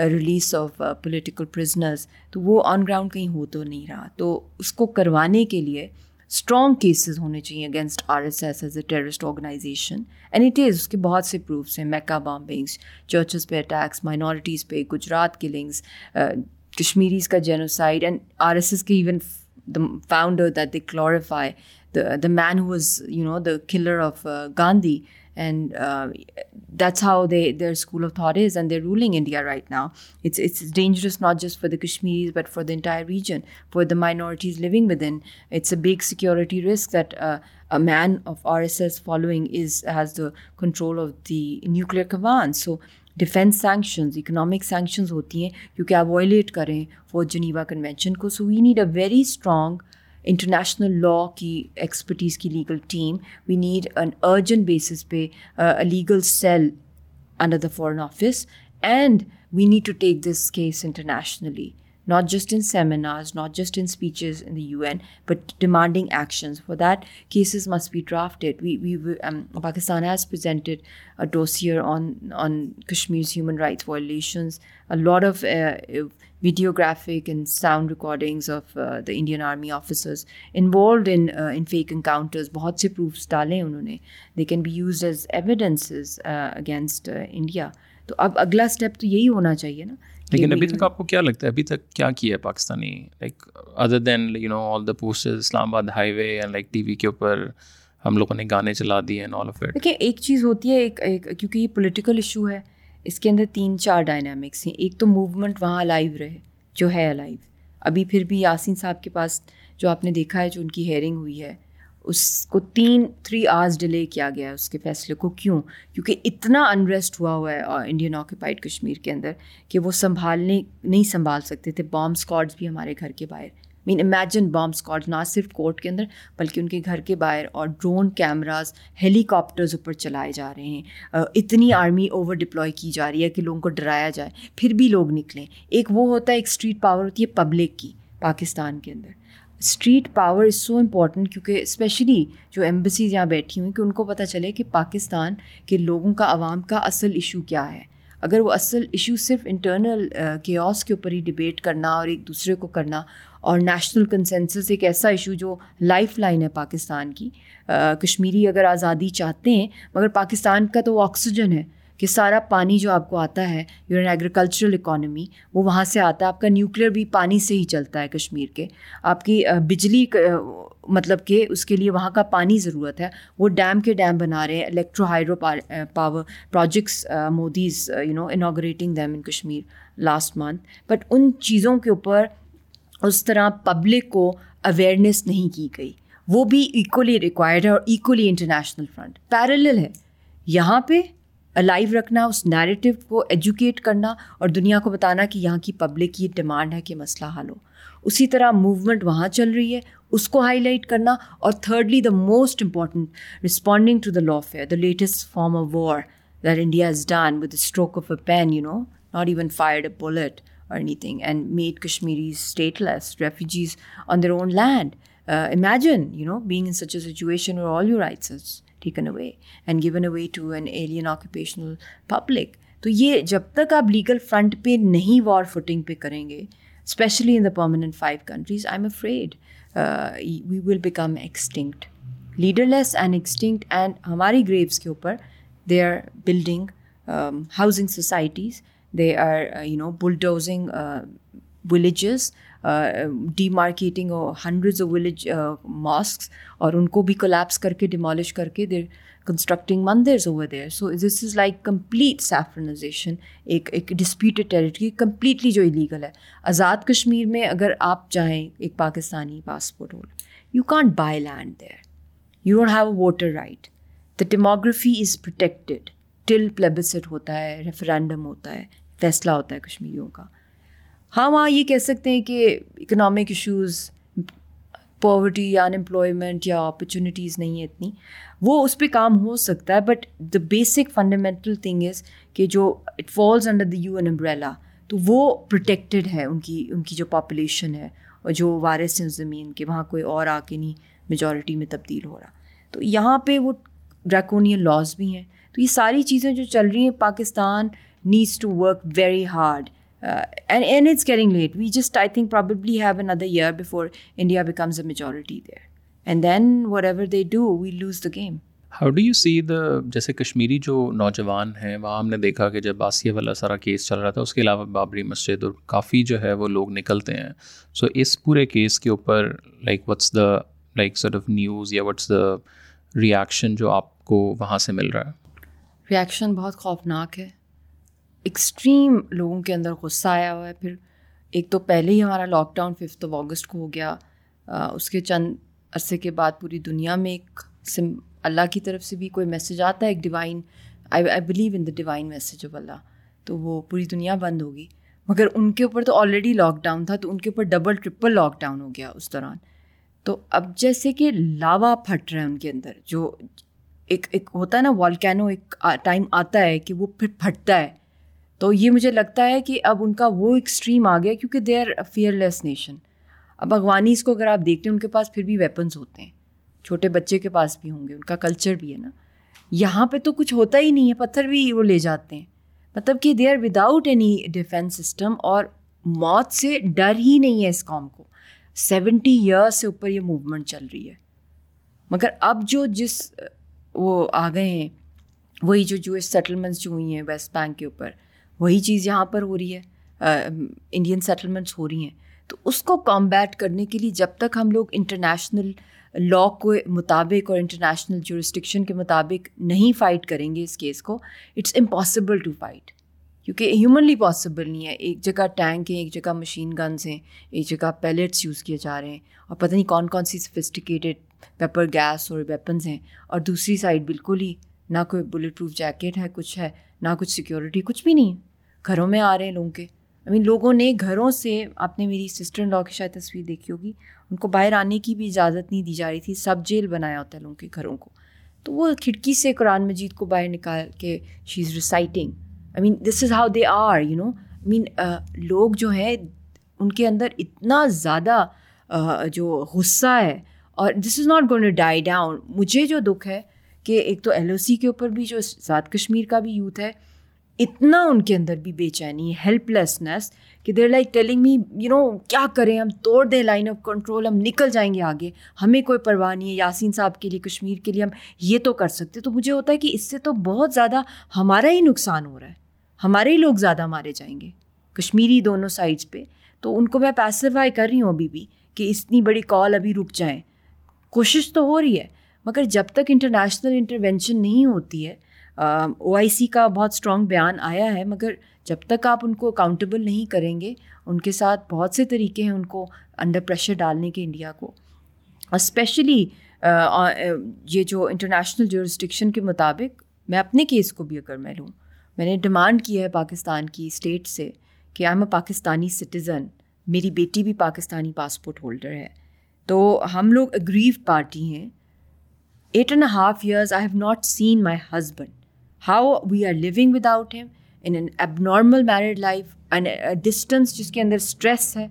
release of political prisoners تو وہ آن گراؤنڈ کہیں ہو تو نہیں رہا تو اس کو کروانے کے لیے اسٹرانگ کیسز ہونے چاہیے against R S S as a terrorist organisation any ties اس کے بہت سے پروفس ہیں میکا بامبنگس چرچز پہ اٹیکس مائنورٹیز پہ Gujarat killings Kashmiris ka genocide, and RSS ke even the founder that they glorify, the man who was, the killer of uh, Gandhi. And uh, that's how their school of thought is, and they're ruling India right now. It's dangerous not just for the Kashmiris, but for the entire region, for the minorities living within. It's a big security risk that uh, a man of RSS following has the control of the nuclear command. So defence sanctions economic sanctions ہوتی ہیں کیونکہ آپ violate کریں four Geneva convention کو so we need a very strong international law کی expertise کی legal team we need an urgent basis پہ legal cell under the foreign office and we need to take this case internationally not just in seminars not just in speeches in the U N but demanding actions for that cases must be drafted Pakistan has dossier on on Kashmir's human rights violations lot of videographic recordings of the Indian army officers involved in fake encounters بہت سے proofs ڈالے انہوں نے they can be used as evidences against India تو اب اگلا step تو یہی ہونا چاہیے نا لیکن ابھی تک آپ کو کیا لگتا ہے ابھی تک کیا کیا ہے Pakistani like other then you know all the Islamabad highway and like T V کے اوپر ہم لوگوں نے گانے چلا دیے اینڈ آل آف دیکھیے ایک چیز ہوتی ہے ایک ایک کیونکہ یہ پولیٹیکل ایشو ہے اس کے اندر تین چار ڈائنامکس ہیں ایک تو موومنٹ وہاں الائیو رہے جو ہے الائیو ابھی پھر بھی یاسین صاحب کے پاس جو آپ نے دیکھا ہے جو ان کی ہیئرنگ ہوئی ہے اس کو تین تھری آرز ڈیلے کیا گیا ہے اس کے فیصلے کو کیوں کیونکہ اتنا انریسٹ ہوا ہوا ہے انڈین آکوپائڈ کشمیر کے اندر کہ وہ سنبھالنے نہیں سنبھال سکتے تھے بام اسکاڈس بھی ہمارے گھر کے باہر مین امیجن بام اسکاڈ نہ صرف کورٹ کے اندر بلکہ ان کے گھر کے باہر اور ڈرون کیمراز ہیلی کاپٹرز اوپر چلائے جا رہے ہیں اتنی آرمی اوور ڈپلوائے کی جا رہی ہے کہ لوگوں کو ڈرایا جائے پھر بھی لوگ نکلیں ایک وہ ہوتا ہے ایک اسٹریٹ پاور ہوتی ہے پبلک کی پاکستان کے اندر street power is so important کیونکہ اسپیشلی جو ایمبسیز یہاں بیٹھی ہوئیں کہ ان کو پتہ چلے کہ پاکستان کے لوگوں کا عوام کا اصل ایشو کیا ہے اگر وہ اصل ایشو صرف انٹرنل کیوس کے اوپر ہی ڈبیٹ کرنا اور ایک دوسرے کو کرنا اور نیشنل کنسنسس ایک ایسا ایشو جو لائف لائن ہے پاکستان کی کشمیری اگر آزادی چاہتے ہیں مگر پاکستان کا تو وہ آکسیجن ہے کہ سارا پانی جو آپ کو آتا ہے این ایگریکلچرل اکانومی وہ وہاں سے آتا ہے آپ کا نیوکلیر بھی پانی سے ہی چلتا ہے کشمیر کے آپ کی بجلی مطلب کہ اس کے لیے وہاں کا پانی ضرورت ہے وہ ڈیم کے ڈیم بنا رہے ہیں electro hydro power projects Modi's you know inaugurating them in Kashmir last month but ان چیزوں کے اوپر اس طرح پبلک کو اویئرنیس نہیں کی گئی وہ بھی ایکولی ریکوائرڈ ہے اور ایکولی انٹرنیشنل فرنٹ پیرلل ہے یہاں پہ الائیو رکھنا اس نیریٹیو کو ایجوکیٹ کرنا اور دنیا کو بتانا کہ یہاں کی پبلک کی ڈیمانڈ ہے کہ مسئلہ حل ہو اسی طرح موومنٹ وہاں چل رہی ہے اس کو ہائی لائٹ کرنا اور thirdly the most important responding to the lawfare the latest form of war that India is done with stroke of a pen you know not even fire a bullet or anything and made Kashmiri stateless refugees on their own land imagine you know being in such a situation all rights taken away and gone away to an alien occupational public تو یہ جب تک آپ legal front پہ نہیں war footing پہ کریں گے especially in the permanent five countries I am afraid we will become extinct leaderless and extinct and ہماری گریوس کے اوپر they are building housing societies they are you know bulldozing villages demarcating hundred of village mosques اور ان کو بھی collapse کر کے demolish کر کے there constructing mandirs over there so this is like complete saffronisation ایک ایک ڈسپیوٹیڈ ٹیریٹری کمپلیٹلی جو الیگل ہے آزاد کشمیر میں اگر آپ جائیں ایک Pakistani passport you can't buy land there you don't have a voter right the demography is protected till plebiscite ہوتا ہے ریفرینڈم ہوتا ہے فیصلہ ہوتا ہے کشمیریوں کا ہاں ہاں یہ کہہ سکتے ہیں کہ اکنامک ایشوز پاورٹی یا انمپلائمنٹ یا اپرچونیٹیز نہیں ہیں اتنی وہ اس پہ کام ہو سکتا ہے but the basic fundamental thing is کہ جو it falls under the U N umbrella تو وہ پروٹیکٹیڈ ہے ان کی ان کی جو پاپولیشن ہے اور جو وائرس ہیں اس زمین کے وہاں کوئی اور آ کے نہیں میجورٹی میں تبدیل ہو رہا تو یہاں پہ وہ ڈریکونیل لاس بھی ہیں تو یہ ساری چیزیں جو چل رہی ہیں Pakistan needs to work very hard and and it's getting late we just I think probably have another year before India becomes a majority there and then whatever they do we lose the game how do you see the جیسے کشمیری جو نوجوان ہیں وہاں ہم نے دیکھا کہ جب آسیہ والا سارا کیس چل رہا تھا اس کے علاوہ بابری مسجد اور کافی جو ہے وہ لوگ نکلتے ہیں سو so اس پورے کیس کے اوپر like what's the like sit of news یا وٹس دا ریاشن جو آپ کو وہاں سے مل رہا ہے ریاشن بہت خوفناک ہے ایکسٹریم لوگوں کے اندر غصہ آیا ہوا ہے پھر ایک تو پہلے ہی ہمارا lockdown fifth of August کو ہو گیا اس کے چند عرصے کے بعد پوری دنیا میں ایک سم اللہ کی طرف سے بھی کوئی میسج آتا ہے ایک divine I I believe in the divine message of Allah تو وہ پوری دنیا بند ہوگی مگر ان کے اوپر تو آلریڈی لاک ڈاؤن تھا تو ان کے اوپر ڈبل ٹرپل لاک ڈاؤن ہو گیا اس دوران تو اب جیسے کہ لاوا پھٹ رہا ہے ان کے اندر جو ایک ایک ہوتا ہے نا والکینو ایک ٹائم آتا ہے کہ وہ پھر پھٹتا ہے تو یہ مجھے لگتا ہے کہ اب ان کا وہ ایکسٹریم آ گیا کیونکہ they are fearless nation اب اغوانیز کو اگر آپ دیکھتے ہیں ان کے پاس پھر بھی ویپنز ہوتے ہیں چھوٹے بچے کے پاس بھی ہوں گے ان کا کلچر بھی ہے نا یہاں پہ تو کچھ ہوتا ہی نہیں ہے پتھر بھی وہ لے جاتے ہیں مطلب کہ they are without any defence system اور موت سے ڈر ہی نہیں ہے اس قوم کو سیونٹی ایئرس سے اوپر یہ موومنٹ چل رہی ہے مگر اب جو جس وہ آ گئے ہیں وہی جو جو سیٹلمنٹس جو ہوئی ہیں ویسٹ بینک کے اوپر وہی چیز یہاں پر ہو رہی ہے انڈین سیٹلمنٹس ہو رہی ہیں تو اس کو کامبیٹ کرنے کے لیے جب تک ہم لوگ انٹرنیشنل لاء کے مطابق اور انٹرنیشنل جورسٹکشن کے مطابق نہیں فائٹ کریں گے اس کیس کو اٹس امپاسبل ٹو فائٹ کیونکہ ہیومنلی پاسبل نہیں ہے ایک جگہ ٹینک ہیں ایک جگہ مشین گنز ہیں ایک جگہ پیلیٹس یوز کیے جا رہے ہیں اور پتہ نہیں کون کون سی سفسٹیکیٹڈ پیپر گیس اور ویپنز ہیں اور دوسری سائڈ بالکل ہی نہ کوئی بلیٹ پروف جیکٹ ہے کچھ ہے نہ کچھ سیکیورٹی کچھ بھی نہیں ہے گھروں میں آ رہے ہیں لوگوں کے آئی مین لوگوں نے گھروں سے آپ نے میری سسٹر ان لا کی شاید تصویر دیکھی ہوگی ان کو باہر آنے کی بھی اجازت نہیں دی جا رہی تھی سب جیل بنایا ہوتا ہے لوگوں کے گھروں کو تو وہ کھڑکی سے قرآن مجید کو باہر نکال کے she is reciting I mean this is how they are you know I mean لوگ جو ہیں ان کے اندر اتنا زیادہ جو غصہ ہے اور this is not going to die down مجھے جو دکھ ہے کہ ایک تو ایل او سی کے اوپر بھی جو آزاد کشمیر کا بھی یوتھ ہے اتنا ان کے اندر بھی بے چینی ہے ہیلپ لیسنس کہ there like telling me you know کیا کریں ہم توڑ دیں لائن آف کنٹرول ہم نکل جائیں گے آگے ہمیں کوئی پرواہ نہیں ہے یاسین صاحب کے لیے کشمیر کے لیے ہم یہ تو کر سکتے تو مجھے ہوتا ہے کہ اس سے تو بہت زیادہ ہمارا ہی نقصان ہو رہا ہے ہمارے ہی لوگ زیادہ مارے جائیں گے کشمیری دونوں سائڈس پہ تو ان کو میں پیسیفائی کر رہی ہوں ابھی بھی کہ اتنی بڑی کال ابھی رک جائیں کوشش تو ہو رہی ہے مگر جب تک انٹرنیشنل انٹروینشن نہیں ہوتی ہے او آئی سی کا بہت اسٹرانگ بیان آیا ہے مگر جب تک آپ ان کو اکاؤنٹیبل نہیں کریں گے ان کے ساتھ بہت سے طریقے ہیں ان کو انڈر پریشر ڈالنے کے انڈیا کو اسپیشلی یہ جو انٹرنیشنل جو کے مطابق میں اپنے کیس کو بھی اگر میں لوں میں نے ڈیمانڈ کیا ہے پاکستان کی اسٹیٹ سے کہ I am a Pakistani citizen میری بیٹی بھی پاکستانی پاسپورٹ ہولڈر ہے تو ہم لوگ اگریو پارٹی ہیں eight and half years I have not seen my husband how we are living without him in an abnormal married life and distance جس کے اندر اسٹریس ہے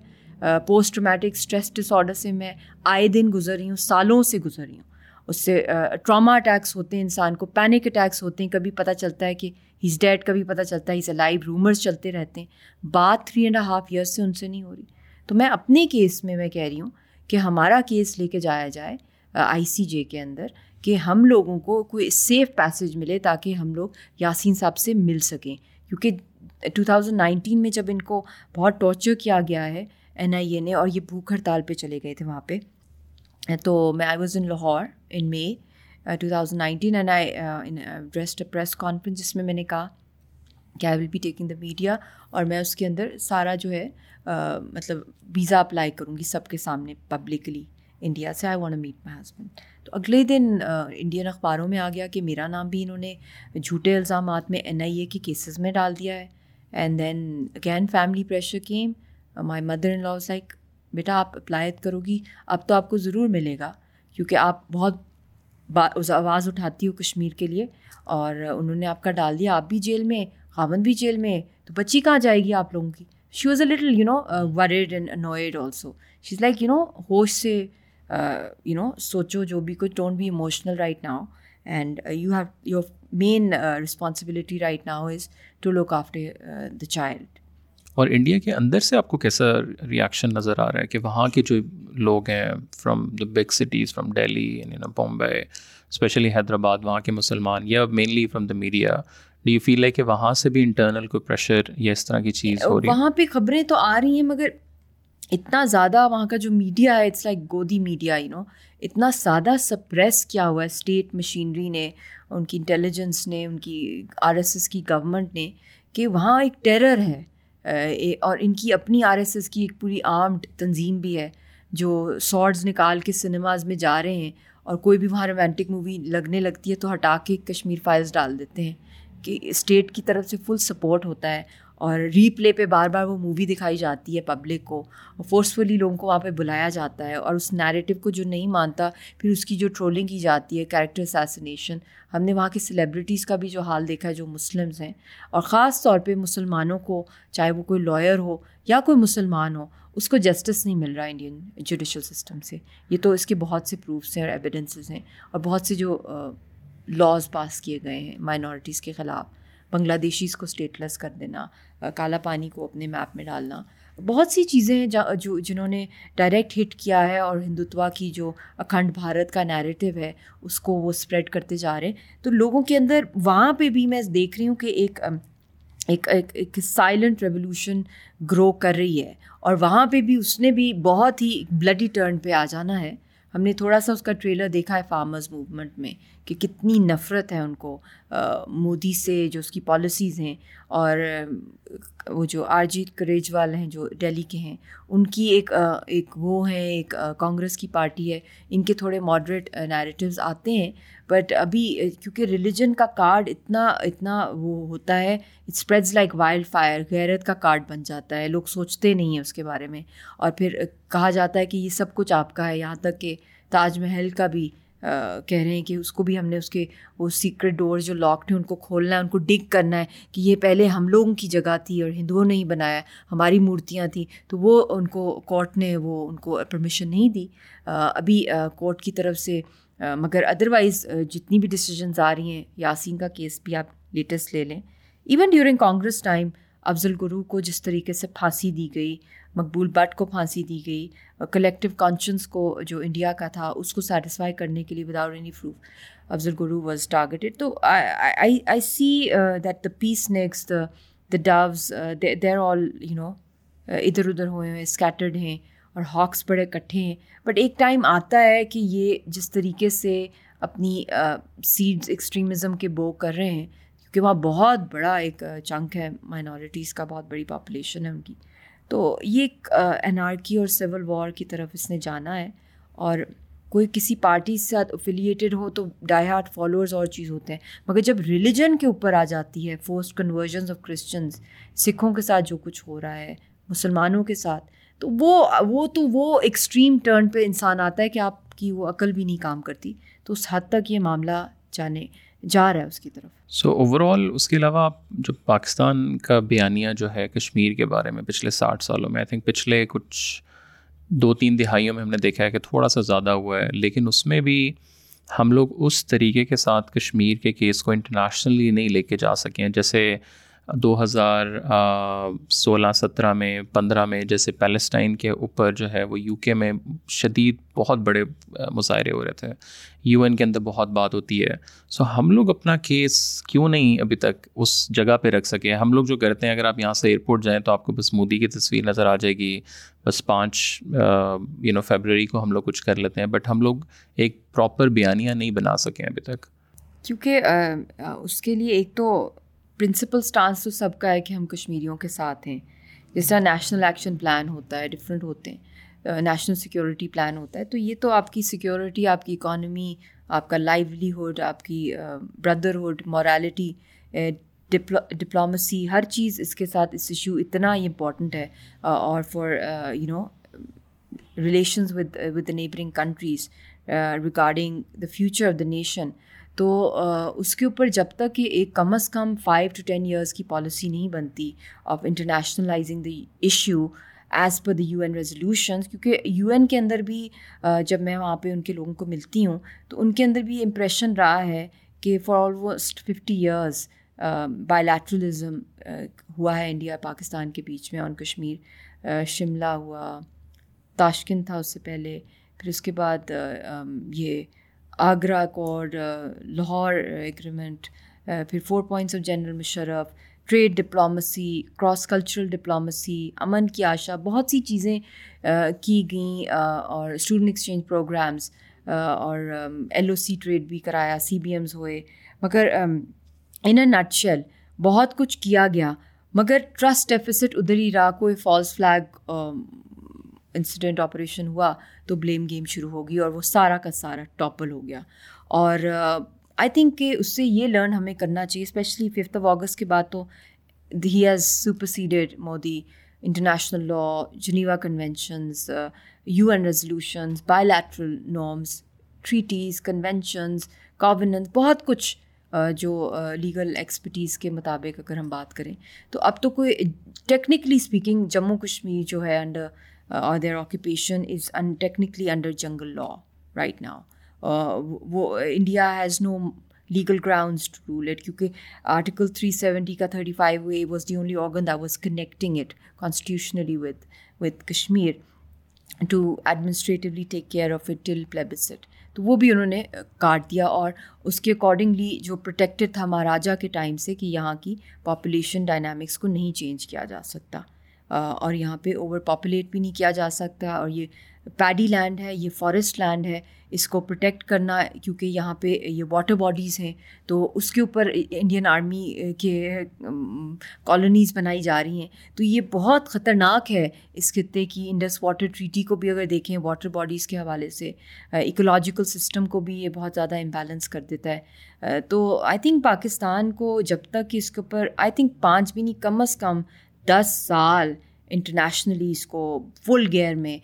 post traumatic stress disorder سے میں آئے دن گزر رہی ہوں سالوں سے گزر رہی ہوں اس سے ٹراما اٹیکس ہوتے ہیں انسان کو پینک اٹیکس ہوتے ہیں کبھی پتہ چلتا ہے کہ ہیز ڈیڈ کبھی پتہ چلتا ہے اے لائیو رومرس چلتے رہتے ہیں بات تھری اینڈ ہاف ایئرس سے ان سے نہیں ہو رہی تو میں اپنے کیس میں میں کہہ رہی ہوں کہ ہمارا کیس لے کے جایا جائے آئی سی جے کے اندر کہ ہم لوگوں کو کوئی سیف پیسج ملے تاکہ ہم لوگ یاسین صاحب سے مل سکیں کیونکہ ٹو تھاؤزنڈ نائنٹین میں جب ان کو بہت ٹارچر کیا گیا ہے این آئی اے نے اور یہ بھوک ہڑتال پہ چلے گئے تھے وہاں پہ تو میں I was in Lahore in May two thousand nineteen I آئیسٹ press conference جس میں میں نے کہا کہ I will be taking the media اور میں اس کے اندر سارا جو ہے uh, مطلب ویزا اپلائی کروں گی سب کے سامنے پبلکلی انڈیا سے I want meet my husband تو اگلے دن انڈین اخباروں میں آ گیا کہ میرا نام بھی انہوں نے جھوٹے الزامات میں این آئی اے کے کیسز میں ڈال دیا ہے and then again family pressure came my mother in law like بیٹا آپ اپلائی کرو گی اب تو آپ کو ضرور ملے گا کیونکہ آپ بہت آواز اٹھاتی ہو کشمیر کے لیے اور انہوں نے آپ کا ڈال دیا آپ بھی جیل میں خامن بھی جیل میں تو بچی کہاں جائے گی آپ لوگوں کی she was a little you know worried and annoyed also she is like you know ہوش سے یو نو سوچو جو بھی کچھ don't be emotional right now and you have your main responsibility right now is to look after the child اور India کے اندر سے آپ کو کیسا ریئیکشن نظر آ رہا ہے کہ وہاں کے جو لوگ ہیں from the big cities from Delhi Bombay especially Hyderabad وہاں کے مسلمان یا mainly from the media do you feel ہے کہ وہاں سے بھی انٹرنل کوئی پریشر یا اس طرح کی چیز ہو رہی ہے وہاں پہ خبریں تو آ رہی ہیں مگر اتنا زیادہ وہاں کا جو میڈیا ہے it's like گودی media you know اتنا زیادہ سپریس کیا ہوا ہے اسٹیٹ مشینری نے ان کی انٹیلیجنس نے ان کی آر ایس ایس کی گورنمنٹ نے کہ وہاں ایک ٹیرر ہے اور ان کی اپنی آر ایس ایس کی ایک پوری آرمڈ تنظیم بھی ہے جو سارڈز نکال کے سنیماز میں جا رہے ہیں اور کوئی بھی وہاں رومانٹک مووی لگنے لگتی ہے تو ہٹا کے کشمیر فائلس ڈال دیتے ہیں کہ اسٹیٹ کی طرف سے فل سپورٹ ہوتا ہے اور ری پلے پہ بار بار وہ مووی دکھائی جاتی ہے پبلک کو فورسفلی لوگوں کو وہاں پہ بلایا جاتا ہے اور اس نیریٹو کو جو نہیں مانتا پھر اس کی جو ٹرولنگ کی جاتی ہے کیریکٹر اسیسنیشن ہم نے وہاں کی سیلیبریٹیز کا بھی جو حال دیکھا ہے جو مسلمس ہیں اور خاص طور پہ مسلمانوں کو چاہے وہ کوئی لائر ہو یا کوئی مسلمان ہو اس کو جسٹس نہیں مل رہا انڈین جوڈیشل سسٹم سے یہ تو اس کے بہت سے پروفس ہیں اور ایویڈنسز ہیں اور بہت سے جو لاز پاس کیے گئے ہیں مائنورٹیز کے خلاف بنگلہ دیشیز کو اسٹیٹلس کر دینا کالا پانی کو اپنے میپ میں ڈالنا بہت سی چیزیں ہیں جو جنہوں نے ڈائریکٹ ہٹ کیا ہے اور ہندوتوا کی جو اکھنڈ بھارت کا نیریٹو ہے اس کو وہ اسپریڈ کرتے جا رہے ہیں تو لوگوں کے اندر وہاں پہ بھی میں دیکھ رہی ہوں کہ ایک ایک ایک سائلنٹ ریولیوشن گرو کر رہی ہے اور وہاں پہ بھی اس نے بھی بہت ہی بلڈی ٹرن پہ آ جانا ہے ہم نے تھوڑا سا اس کا ٹریلر دیکھا ہے فارمرز موومنٹ میں کہ کتنی نفرت ہے ان کو مودی سے جو اس کی پالیسیز ہیں اور وہ جو آرجیت کریجوال ہیں جو ڈیلی کے ہیں ان کی ایک ایک وہ ہیں ایک کانگریس کی پارٹی ہے ان کے تھوڑے ماڈریٹ نیریٹیوز آتے ہیں بٹ ابھی کیونکہ ریلیجن کا کارڈ اتنا اتنا وہ ہوتا ہے it spreads like wild fire غیرت کا کارڈ بن جاتا ہے لوگ سوچتے نہیں ہیں اس کے بارے میں اور پھر کہا جاتا ہے کہ یہ سب کچھ آپ کا ہے یہاں تک کہ تاج محل کا بھی کہہ رہے ہیں کہ اس کو بھی ہم نے اس کے وہ سیکرٹ ڈور جو لاکڈ تھے ان کو کھولنا ہے ان کو ڈگ کرنا ہے کہ یہ پہلے ہم لوگوں کی جگہ تھی اور ہندوؤں نے ہی بنایا ہماری مورتیاں تھیں تو وہ ان کو کورٹ نے وہ ان کو پرمیشن نہیں دی ابھی کورٹ کی طرف سے مگر ادروائز جتنی بھی ڈسیزنز آ رہی ہیں یاسین کا کیس بھی آپ لیٹسٹ لے لیں even during Congress time Afzal Guru کو جس طریقے سے پھانسی دی گئی مقبول بٹ کو پھانسی دی گئی کلیکٹیو کانشنس کو جو انڈیا کا تھا اس کو سیٹسفائی کرنے کے لیے without any proof Afzal Guru was targeted تو I see that the peace next the the those there all you know ادھر ادھر ہوئے ہیں اسکیٹرڈ ہیں اور ہاکس بڑے اکٹھے ہیں بٹ ایک ٹائم آتا ہے کہ یہ جس طریقے سے اپنی سیڈز uh, ایکسٹریمزم کے بو کر رہے ہیں کیونکہ وہاں بہت بڑا ایک چنک uh, ہے مائنارٹیز کا بہت بڑی پاپولیشن ہے ان کی تو یہ ایک انارکی اور سول وار کی طرف اس نے جانا ہے اور کوئی کسی پارٹی کے ساتھ افیلیٹیڈ ہو تو ڈائی ہارٹ فالوورز اور چیز ہوتے ہیں مگر جب ریلیجن کے اوپر آ جاتی ہے فورسٹ کنورژنس آف کرسچنز سکھوں کے ساتھ جو کچھ ہو رہا ہے مسلمانوں کے ساتھ تو وہ وہ تو وہ ایکسٹریم ٹرن پہ انسان آتا ہے کہ آپ کی وہ عقل بھی نہیں کام کرتی تو اس حد تک یہ معاملہ جانے جا رہا ہے اس کی طرف سو اوور آل اس کے علاوہ آپ جو پاکستان کا بیانیہ جو ہے کشمیر کے بارے میں پچھلے ساٹھ سالوں میں آئی تھنک پچھلے کچھ دو تین دہائیوں میں ہم نے دیکھا ہے کہ تھوڑا سا زیادہ ہوا ہے لیکن اس میں بھی ہم لوگ اس طریقے کے ساتھ کشمیر کے کیس کو انٹرنیشنلی نہیں لے کے جا سکے ہیں جیسے دو ہزار سولہ سترہ میں پندرہ میں جیسے پیلسٹائن کے اوپر جو ہے وہ یو کے میں شدید بہت بڑے مظاہرے ہو رہے تھے یو این کے اندر بہت بات ہوتی ہے سو ہم لوگ اپنا کیس کیوں نہیں ابھی تک اس جگہ پہ رکھ سکے ہم لوگ جو کرتے ہیں اگر آپ یہاں سے ایئرپورٹ جائیں تو آپ کو بس مودی کی تصویر نظر آ جائے گی بس پانچ یو نو فیبرری کو ہم لوگ کچھ کر لیتے ہیں بٹ ہم لوگ ایک پراپر بیانیہ نہیں بنا ہیں ابھی تک کیونکہ اس کے لیے ایک تو پرنسپل اسٹانس تو سب کا ہے کہ ہم کشمیریوں کے ساتھ ہیں جس طرح نیشنل ایکشن پلان ہوتا ہے ڈفرینٹ ہوتے ہیں نیشنل سیکیورٹی پلان ہوتا ہے تو یہ تو آپ کی سیکورٹی آپ کی اکانومی آپ کا لائیولیہڈ آپ کی بردرہڈ مورالٹی ڈپلومسی ہر چیز اس کے ساتھ اس ایشو اتنا امپورٹنٹ ہے اور for you know relations with neighbouring countries regarding the future of the nation تو اس کے اوپر جب تک یہ ایک کم از کم فائیو ٹو ٹین ایئرس کی پالیسی نہیں بنتی of internationalising the issue as per the U N resolution کیونکہ یو این کے اندر بھی جب میں وہاں پہ ان کے لوگوں کو ملتی ہوں تو ان کے اندر بھی امپریشن رہا ہے کہ for almost fifty years bilateralism ہوا ہے انڈیا پاکستان کے بیچ میں آن کشمیر شملہ ہوا تاشکن تھا اس سے پہلے پھر اس کے بعد یہ آگرہ اکارڈ لاہور ایگریمنٹ پھر four points of general Musharraf trade diplomacy cross cultural diplomacy Aman ki Asha بہت سی چیزیں کی گئیں اور اسٹوڈنٹ ایکسچینج پروگرامس اور ایل او سی ٹریڈ بھی کرایا سی بی ایمز ہوئے مگر ان شیل بہت کچھ کیا گیا مگر ٹرسٹ ڈیفیسٹ ادھر ہی رہا کوئی فالس فلیگ انسیڈنٹ آپریشن ہوا تو بلیم گیم شروع ہو گئی اور وہ سارا کا سارا ٹاپل ہو گیا اور آئی تھنک کہ اس سے یہ لرن ہمیں کرنا چاہیے اسپیشلی ففتھ آف اگست کے بعد تو ہی has superseded Modi international law Geneva conventions U N resolutions bilateral norms treaties conventions covenants بہت کچھ جو لیگل ایکسپٹیز کے مطابق اگر ہم بات کریں تو اب تو کوئی ٹیکنیکلی اسپیکنگ جموں کشمیر جو ہے under or their occupation is in technically under jungle law right now وہ India has no legal grounds کیونکہ آرٹیکل تھری سیونٹی کا thirty five was was the only organ connecting it constitutionally with with Kashmir to administratively take care of it till plebiscite تو وہ بھی انہوں نے کاٹ دیا اور اس کے اکارڈنگلی جو پروٹیکٹڈ تھا مہاراجہ کے ٹائم سے کہ یہاں کی پاپولیشن ڈائنامکس کو نہیں چینج کیا جا سکتا اور یہاں پہ اوور پاپولیٹ بھی نہیں کیا جا سکتا اور یہ پیڈی لینڈ ہے یہ فارسٹ لینڈ ہے اس کو پروٹیکٹ کرنا کیونکہ یہاں پہ یہ واٹر باڈیز ہیں تو اس کے اوپر انڈین آرمی کے کالونیز بنائی جا رہی ہیں تو یہ بہت خطرناک ہے اس خطے کی انڈس واٹر ٹریٹی کو بھی اگر دیکھیں واٹر باڈیز کے حوالے سے ایکولوجیکل سسٹم کو بھی یہ بہت زیادہ امبیلنس کر دیتا ہے تو آئی تھنک پاکستان کو جب تک اس کے اوپر آئی تھنک پانچ بھی نہیں کم از کم دس سال انٹرنیشنلی اس کو فل گیئر میں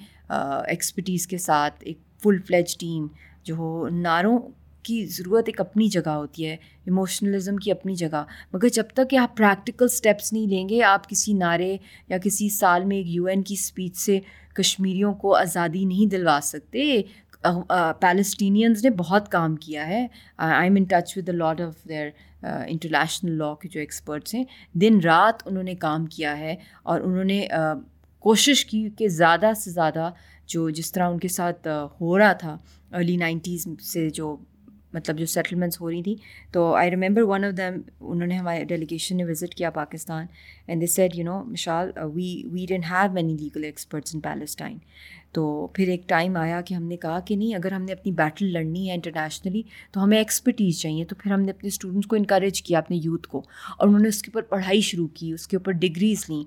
ایکسپٹیز کے ساتھ ایک فل فلیج ٹیم جو ہو نعروں کی ضرورت ایک اپنی جگہ ہوتی ہے ایموشنلزم کی اپنی جگہ مگر جب تک کہ آپ پریکٹیکل اسٹیپس نہیں لیں گے آپ کسی نعرے یا کسی سال میں ایک یو این کی اسپیچ سے کشمیریوں کو آزادی نہیں دلوا سکتے پیلسٹینینز نے بہت کام کیا ہے I am in touch with the lords of their international law کے جو ایکسپرٹس ہیں دن رات انہوں نے کام کیا ہے اور انہوں نے کوشش کی کہ زیادہ سے زیادہ جو جس طرح ان کے ساتھ ہو رہا تھا ارلی نائنٹیز سے جو مطلب جو سیٹلمنٹس ہو رہی تھیں تو I remember one of them انہوں نے ہمارے ڈیلیگیشن نے وزٹ کیا Pakistan and this said you know Mashal we we done have many legal experts in Palestine تو پھر ایک ٹائم آیا کہ ہم نے کہا کہ نہیں اگر ہم نے اپنی بیٹل لڑنی ہے انٹرنیشنلی تو ہمیں ایکسپرٹیز چاہیے تو پھر ہم نے اپنے اسٹوڈنٹس کو انکریج کیا اپنے یوتھ کو اور انہوں نے اس کے اوپر پڑھائی شروع کی اس کے اوپر ڈگریز لیں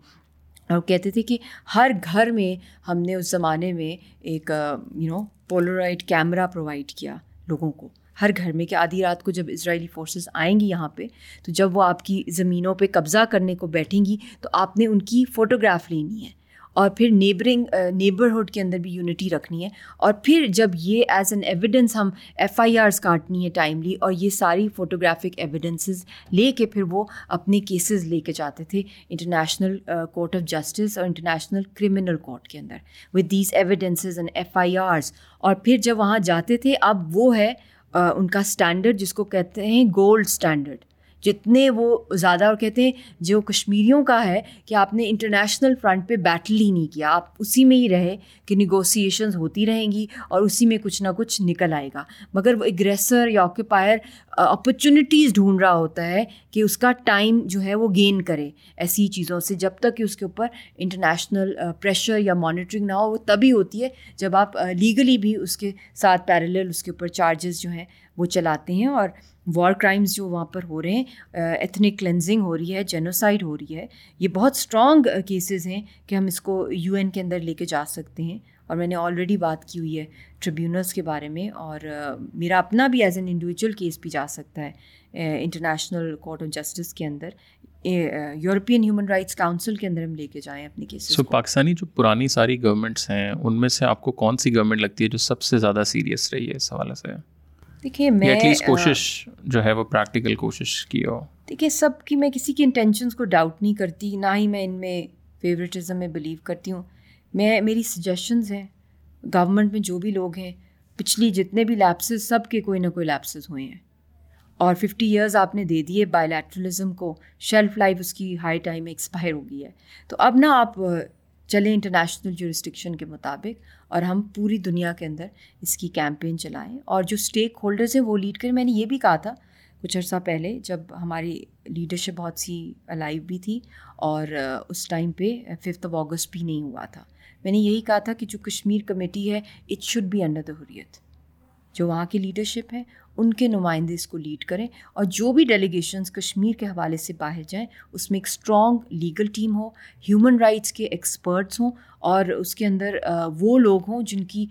اور کہتے تھے کہ ہر گھر میں ہم نے اس زمانے میں ایک you know Polaroid camera provide کیا لوگوں کو ہر گھر میں کہ آدھی رات کو جب اسرائیلی فورسز آئیں گی یہاں پہ تو جب وہ آپ کی زمینوں پہ قبضہ کرنے کو بیٹھیں گی تو آپ نے ان کی فوٹوگراف لینی ہے اور پھر نیبرنگ نیبرہڈ کے اندر بھی یونٹی رکھنی ہے اور پھر جب یہ ایز این ایویڈنس ہم ایف آئی آرس کاٹنی ہے ٹائملی اور یہ ساری فوٹوگرافک ایویڈنسز لے کے پھر وہ اپنے کیسز لے کے جاتے تھے انٹرنیشنل کورٹ آف جسٹس اور انٹرنیشنل کرمنل کورٹ کے اندر with these evidences and F I Rs اور پھر جب وہاں جاتے تھے اب وہ ہے ان کا اسٹینڈرڈ جس کو کہتے ہیں گولڈ اسٹینڈرڈ جتنے وہ زیادہ اور کہتے ہیں جو کشمیریوں کا ہے کہ آپ نے انٹرنیشنل فرنٹ پہ بیٹل ہی نہیں کیا آپ اسی میں ہی رہے کہ نیگوسیشنز ہوتی رہیں گی اور اسی میں کچھ نہ کچھ نکل آئے گا مگر وہ اگریسر یا آکوپائر اپرچونیٹیز ڈھونڈ رہا ہوتا ہے کہ اس کا ٹائم جو ہے وہ گین کرے ایسی چیزوں سے جب تک کہ اس کے اوپر انٹرنیشنل پریشر یا مانیٹرنگ نہ ہو وہ تبھی ہوتی ہے جب آپ لیگلی بھی اس کے ساتھ پیرلل اس کے اوپر چارجز جو ہیں وہ چلاتے ہیں اور وار کرائمز جو وہاں پر ہو رہے ہیں ایتھنک کلینزنگ ہو رہی ہے جینوسائڈ ہو رہی ہے یہ بہت اسٹرانگ کیسز ہیں کہ ہم اس کو یو این کے اندر لے کے جا سکتے ہیں اور میں نے آلریڈی بات کی ہوئی ہے ٹریبیونلس کے بارے میں اور میرا اپنا بھی ایز این انڈیویجول کیس بھی جا سکتا ہے انٹرنیشنل کورٹ آف جسٹس کے اندر یورپین ہیومن رائٹس کاؤنسل کے اندر ہم لے کے جائیں اپنے سو پاکستانی جو پرانی ساری گورنمنٹس ہیں ان میں سے آپ کو کون سی گورنمنٹ لگتی ہے جو سب سے زیادہ سیریس رہی ہے اس حوالے سے دیکھیے میں کوشش جو ہے وہ پریکٹیکل کوشش کی ہو دیکھیے سب کی میں کسی کی انٹینشنس کو ڈاؤٹ نہیں کرتی نہ ہی میں ان میں فیوریٹزم میں بلیو کرتی ہوں میں میری سجیشنز ہیں گورنمنٹ میں جو بھی لوگ ہیں پچھلی جتنے بھی لیپسز سب کے کوئی نہ کوئی لیپسز ہوئے ہیں اور ففٹی ایئرز آپ نے دے دیے بائیو کو شیلف لائف اس کی ہائی ٹائم ایکسپائر ہو گئی ہے تو اب نا آپ چلیں انٹرنیشنل جورسٹکشن کے مطابق اور ہم پوری دنیا کے اندر اس کی کیمپین چلائیں اور جو اسٹیک ہولڈرز ہیں وہ لیڈ کریں میں نے یہ بھی کہا تھا کچھ عرصہ پہلے جب ہماری لیڈرشپ بہت سی الائیو بھی تھی اور اس ٹائم پہ ففتھ آف اگست بھی نہیں ہوا تھا میں نے یہی کہا تھا کہ جو کشمیر کمیٹی ہے it should be under the Hurriyat جو وہاں کی لیڈرشپ ہے ان کے نمائندے اس کو لیڈ کریں اور جو بھی ڈیلیگیشنز کشمیر کے حوالے سے باہر جائیں اس میں ایک اسٹرانگ لیگل ٹیم ہو ہیومن رائٹس کے ایکسپرٹس ہوں اور اس کے اندر وہ لوگ ہوں جن کی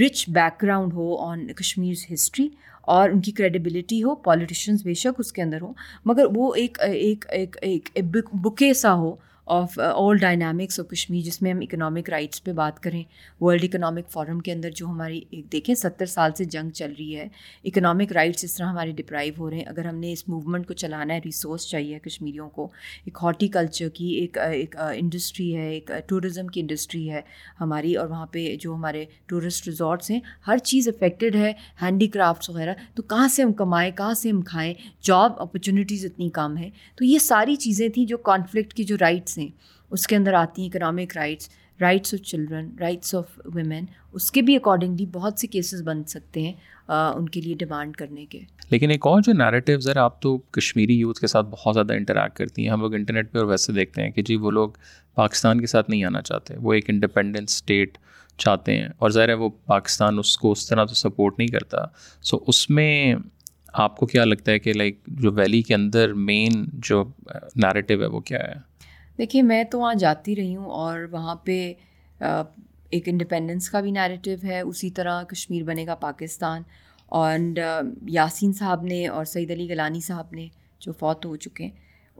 رچ بیک گراؤنڈ ہو آن کشمیر ہسٹری اور ان کی کریڈیبلٹی ہو پولیٹیشنز بے شک اس کے اندر ہوں مگر وہ ایک ایک ایک ایک بکے سا ہو of all dynamics of Kashmir جس میں ہم اکنامک رائٹس پہ بات کریں ورلڈ اکنامک فورم کے اندر جو ہماری دیکھیں ستر سال سے جنگ چل رہی ہے اکنامک رائٹس اس طرح ہمارے ڈپرائیو ہو رہے ہیں اگر ہم نے اس موومنٹ کو چلانا ہے ریسورس چاہیے کشمیریوں کو ایک ہارٹی کلچر کی ایک uh, ایک انڈسٹری uh, ہے ایک ٹورزم uh, کی انڈسٹری ہے ہماری اور وہاں پہ جو ہمارے ٹورسٹ ریزورٹس ہیں ہر چیز افیکٹڈ ہے ہینڈی کرافٹس وغیرہ تو کہاں سے ہم کمائیں کہاں سے ہم کھائیں جاب اپرچونیٹیز اتنی کم ہیں تو یہ ساری چیزیں تھیں جو کانفلکٹ کی جو رائٹس اس کے اندر آتی ہیں economic rights rights of children rights of women اس کے بھی اکارڈنگلی بہت سے کیسز بن سکتے ہیں ان کے لیے ڈیمانڈ کرنے کے لیکن ایک اور جو نیریٹیوز ذرا آپ تو کشمیری یوتھ کے ساتھ بہت زیادہ انٹریکٹ کرتی ہیں ہم لوگ انٹرنیٹ پہ اور ویسے دیکھتے ہیں کہ جی وہ لوگ پاکستان کے ساتھ نہیں آنا چاہتے وہ ایک انڈیپینڈنٹ اسٹیٹ چاہتے ہیں اور ظاہر ہے وہ پاکستان اس کو اس طرح تو سپورٹ نہیں کرتا سو اس میں آپ کو کیا لگتا ہے کہ لائک جو ویلی کے اندر مین جو نیریٹیو ہے وہ کیا ہے دیکھیے میں تو وہاں جاتی رہی ہوں اور وہاں پہ ایک انڈیپینڈنس کا بھی نیریٹو ہے اسی طرح کشمیر بنے گا پاکستان اینڈ یاسین صاحب نے اور سعید علی گلانی صاحب نے جو فوت ہو چکے ہیں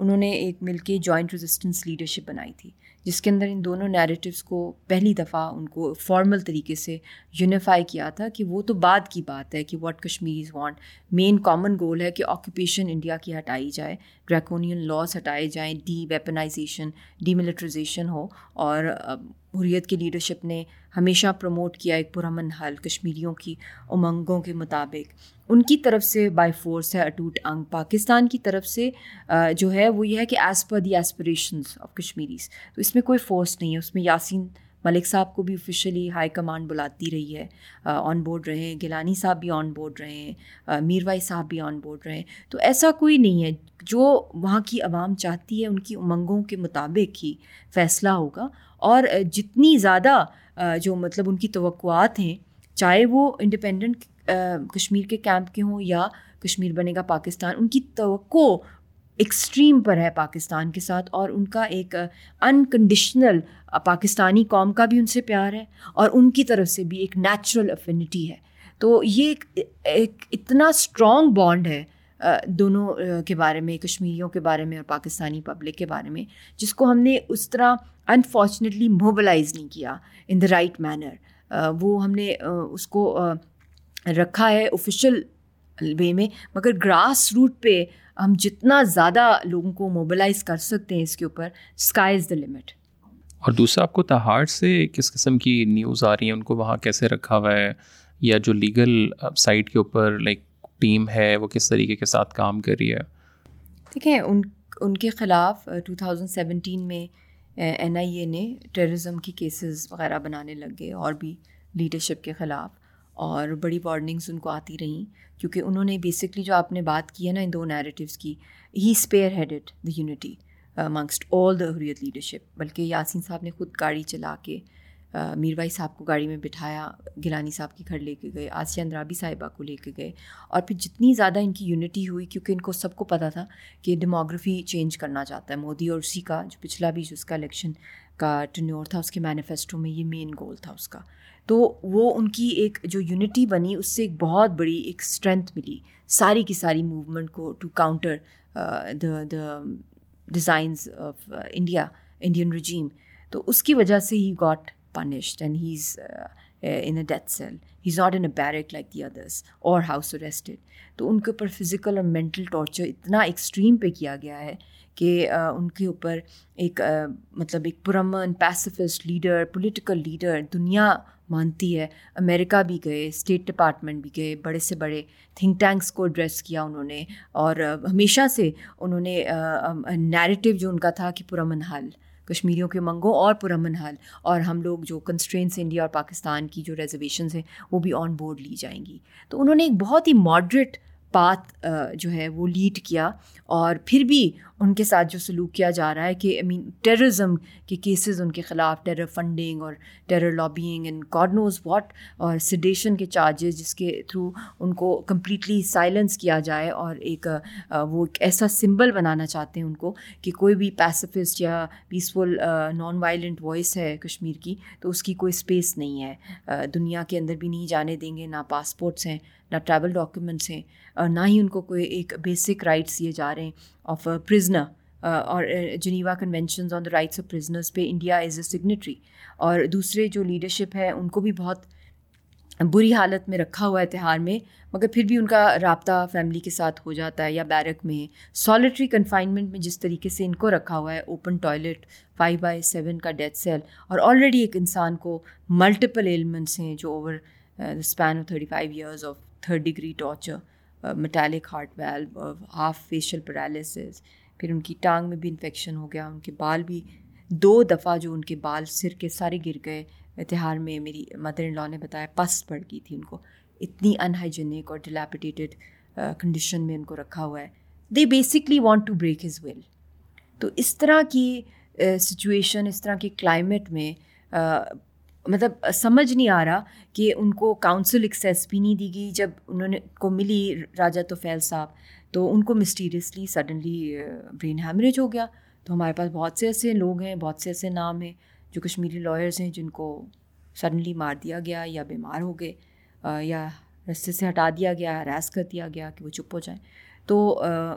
انہوں نے ایک مل کے جوائنٹ ریزسٹنس لیڈرشپ بنائی تھی جس کے اندر ان دونوں نیریٹیوز کو پہلی دفعہ ان کو فارمل طریقے سے یونیفائی کیا تھا کہ وہ تو بعد کی بات ہے کہ what Kashmiris want main common goal ہے کہ آکوپیشن انڈیا کی ہٹائی جائے ڈریکونین لاس ہٹائے جائیں ڈی ویپنائزیشن ڈی ملیٹریزیشن ہو اور حریت کی لیڈرشپ نے ہمیشہ پروموٹ کیا ایک پرامن حل کشمیریوں کی امنگوں کے مطابق ان کی طرف سے بائی فورس ہے اٹوٹ انگ پاکستان کی طرف سے جو ہے وہ یہ ہے کہ as per the aspirations of Kashmiris تو اس میں کوئی فورس نہیں ہے اس میں یاسین ملک صاحب کو بھی افیشلی ہائی کمانڈ بلاتی رہی ہے آن بورڈ رہے ہیں گیلانی صاحب بھی آن بورڈ رہے ہیں میر وائی صاحب بھی آن بورڈ رہے ہیں تو ایسا کوئی نہیں ہے جو وہاں کی عوام چاہتی ہے ان کی امنگوں کے مطابق ہی فیصلہ ہوگا اور جتنی زیادہ جو مطلب ان کی توقعات ہیں چاہے وہ انڈیپینڈنٹ کشمیر کے کیمپ کے ہوں یا کشمیر بنے گا پاکستان ان کی توقع ایکسٹریم پر ہے پاکستان کے ساتھ اور ان کا ایک انکنڈیشنل پاکستانی قوم کا بھی ان سے پیار ہے اور ان کی طرف سے بھی ایک نیچرل افینٹی ہے تو یہ ایک اتنا اسٹرانگ بانڈ ہے دونوں کے بارے میں کشمیریوں کے بارے میں اور پاکستانی پبلک کے بارے میں جس کو ہم نے اس طرح انفارچونیٹلی موبلائز نہیں کیا ان دا رائٹ مینر وہ ہم نے اس کو رکھا ہے آفیشیل وے میں مگر گراس روٹ پہ ہم جتنا زیادہ لوگوں کو موبلائز کر سکتے ہیں اس کے اوپر اسکائی از دا لمٹ اور دوسرا آپ کو تہاڑ سے کس قسم کی نیوز آ رہی ہیں ان کو وہاں کیسے رکھا ہوا ہے یا جو لیگل سائٹ کے اوپر لائک ٹیم ہے وہ کس طریقے کے ساتھ کام کر رہی ہے دیکھیں ان ان کے خلاف ٹو تھاؤزنڈ سیونٹین میں این آئی اے نے ٹیررزم کی کیسز وغیرہ بنانے لگ گئے اور بھی لیڈرشپ کے خلاف اور بڑی وارننگس ان کو آتی رہیں کیونکہ انہوں نے بیسکلی جو آپ نے بات کی ہے نا ان دو نیریٹیوس کی he spearheaded the unity amongst all the Hurriyat leadership بلکہ یاسین صاحب نے خود گاڑی چلا کے میر بھائی صاحب کو گاڑی میں بٹھایا گلانی صاحب کے گھر لے کے گئے آسیہ اندرابی صاحبہ کو لے کے گئے اور پھر جتنی زیادہ ان کی یونٹی ہوئی کیونکہ ان کو سب کو پتہ تھا کہ ڈیموگرفی چینج کرنا چاہتا ہے مودی اور اسی کا جو پچھلا بھی جو اس کا الیکشن کا ٹنور تھا اس کے مینیفیسٹو میں یہ مین گول تھا اس کا تو وہ ان کی ایک جو یونٹی بنی اس سے ایک بہت بڑی ایک اسٹرینتھ ملی ساری کی ساری موومنٹ کو to counter the the designs of India Indian regime تو اس کی وجہ سے ہی got punished and uh, uh, in a death cell he's not in a barrack like the others or house arrested تو ان کے اوپر فزیکل اور مینٹل ٹارچر اتنا ایکسٹریم پہ کیا گیا ہے کہ uh, ان کے اوپر ایک uh, مطلب ایک پرامن پیسفسٹ لیڈر پولیٹیکل لیڈر دنیا مانتی ہے امریکہ بھی گئے اسٹیٹ ڈپارٹمنٹ بھی گئے بڑے سے بڑے تھنک ٹینکس کو ایڈریس کیا انہوں نے اور uh, ہمیشہ سے انہوں نے uh, um, جو ان کا تھا کہ پرامن حل کشمیریوں کے منگوں اور پرامن حل اور ہم لوگ جو کنسٹرینس انڈیا اور پاکستان کی جو ریزرویشنز ہیں وہ بھی آن بورڈ لی جائیں گی تو انہوں نے ایک بہت ہی ماڈریٹ پات جو ہے وہ لیڈ کیا اور پھر بھی ان کے ساتھ جو سلوک کیا جا رہا ہے کہ آئی مین ٹیررزم کے کیسز ان کے خلاف ٹیرر فنڈنگ اور terror lobbying and God knows what اور سڈیشن کے چارجز جس کے تھرو ان کو کمپلیٹلی سائلنس کیا جائے اور ایک وہ ایک ایسا سمبل بنانا چاہتے ہیں ان کو کہ کوئی بھی پیسفسٹ یا پیسفل نان وائلنٹ وائس ہے کشمیر کی تو اس کی کوئی اسپیس نہیں ہے دنیا کے اندر بھی نہیں جانے دیں گے نہ پاسپورٹس ہیں نہ ٹریول ڈاکیومنٹس ہیں نہ ہی ان کو کوئی ایک بیسک رائٹس دیے جا رہے ہیں آف پرزنر اور Geneva conventions on the rights of prisoners پہ انڈیا ایز اے سگنیٹری اور دوسرے جو لیڈرشپ ہے ان کو بھی بہت بری حالت میں رکھا ہوا ہے تہوار میں مگر پھر بھی ان کا رابطہ فیملی کے ساتھ ہو جاتا ہے یا بیرک میں سالٹری کنفائنمنٹ میں جس طریقے سے ان کو رکھا ہوا ہے open toilet five by seven کا ڈیتھ سیل اور آلریڈی ایک انسان کو ملٹیپل ایلیمنٹس ہیں جو over span of thirty five years of third degree torture metallic heart valve half facial paralysis پھر ان کی ٹانگ میں بھی انفیکشن ہو گیا ان کے بال بھی دو دفعہ جو ان کے بال سر کے سارے گر گئے اتہار میں میری مدر ان لاء نے بتایا پس پڑ گئی تھی ان کو اتنی انہائیجینک اور ڈیلیپیٹیڈ کنڈیشن uh, میں ان کو رکھا ہوا ہے they basically want to break his will تو اس طرح کی سچویشن uh, اس طرح کی کلائمیٹ میں uh, مطلب سمجھ نہیں آ رہا کہ ان کو کاؤنسل ایکسیس بھی نہیں دی گئی جب انہوں نے کو ملی راجا توفیل صاحب تو ان کو مسٹیریسلی سڈنلی برین ہیمریج ہو گیا تو ہمارے پاس بہت سے ایسے لوگ ہیں بہت سے ایسے نام ہیں جو کشمیری لائرز ہیں جن کو سڈنلی مار دیا گیا یا بیمار ہو گئے uh, یا رستے سے ہٹا دیا گیا ہراس کر دیا گیا کہ وہ چپ ہو جائیں تو uh,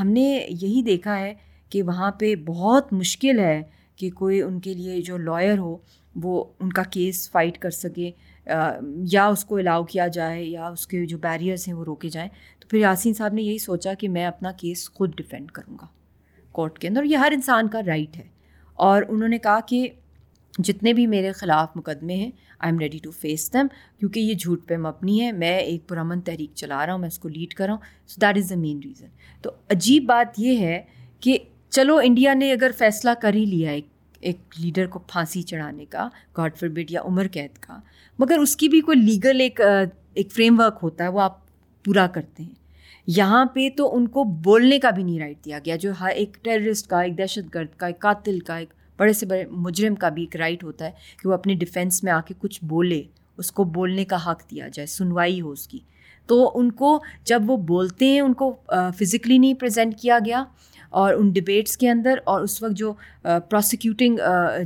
ہم نے یہی دیکھا ہے کہ وہاں پہ بہت مشکل ہے کہ کوئی ان کے لیے جو لائر ہو وہ ان کا کیس فائٹ کر سکے یا اس کو الاؤ کیا جائے یا اس کے جو بیریئرس ہیں وہ روکے جائیں تو پھر یاسین صاحب نے یہی سوچا کہ میں اپنا کیس خود ڈیفینڈ کروں گا کورٹ کے اندر یہ ہر انسان کا رائٹ ہے اور انہوں نے کہا کہ جتنے بھی میرے خلاف مقدمے ہیں I am ready to face them کیونکہ یہ جھوٹ پہ مبنی ہے میں ایک پرامن تحریک چلا رہا ہوں میں اس کو لیڈ کر رہا ہوں so that is the main reason تو عجیب بات یہ ہے کہ چلو انڈیا نے اگر فیصلہ کر ہی لیا ایک ایک لیڈر کو پھانسی چڑھانے کا گاڈ فرب یا عمر قید کا مگر اس کی بھی کوئی لیگل ایک ایک فریم ورک ہوتا ہے وہ آپ پورا کرتے ہیں یہاں پہ تو ان کو بولنے کا بھی نہیں رائٹ دیا گیا جو ہر ایک ٹیررسٹ کا ایک دہشت گرد کا ایک قاتل کا ایک بڑے سے بڑے مجرم کا بھی ایک رائٹ ہوتا ہے کہ وہ اپنے ڈیفینس میں آ کے کچھ بولے اس کو بولنے کا حق دیا جائے سنوائی ہو اس کی تو ان کو جب وہ بولتے ہیں ان کو فزیکلی نہیں پریزنٹ کیا گیا اور ان ڈبیٹس کے اندر اور اس وقت جو پروسیکیوٹنگ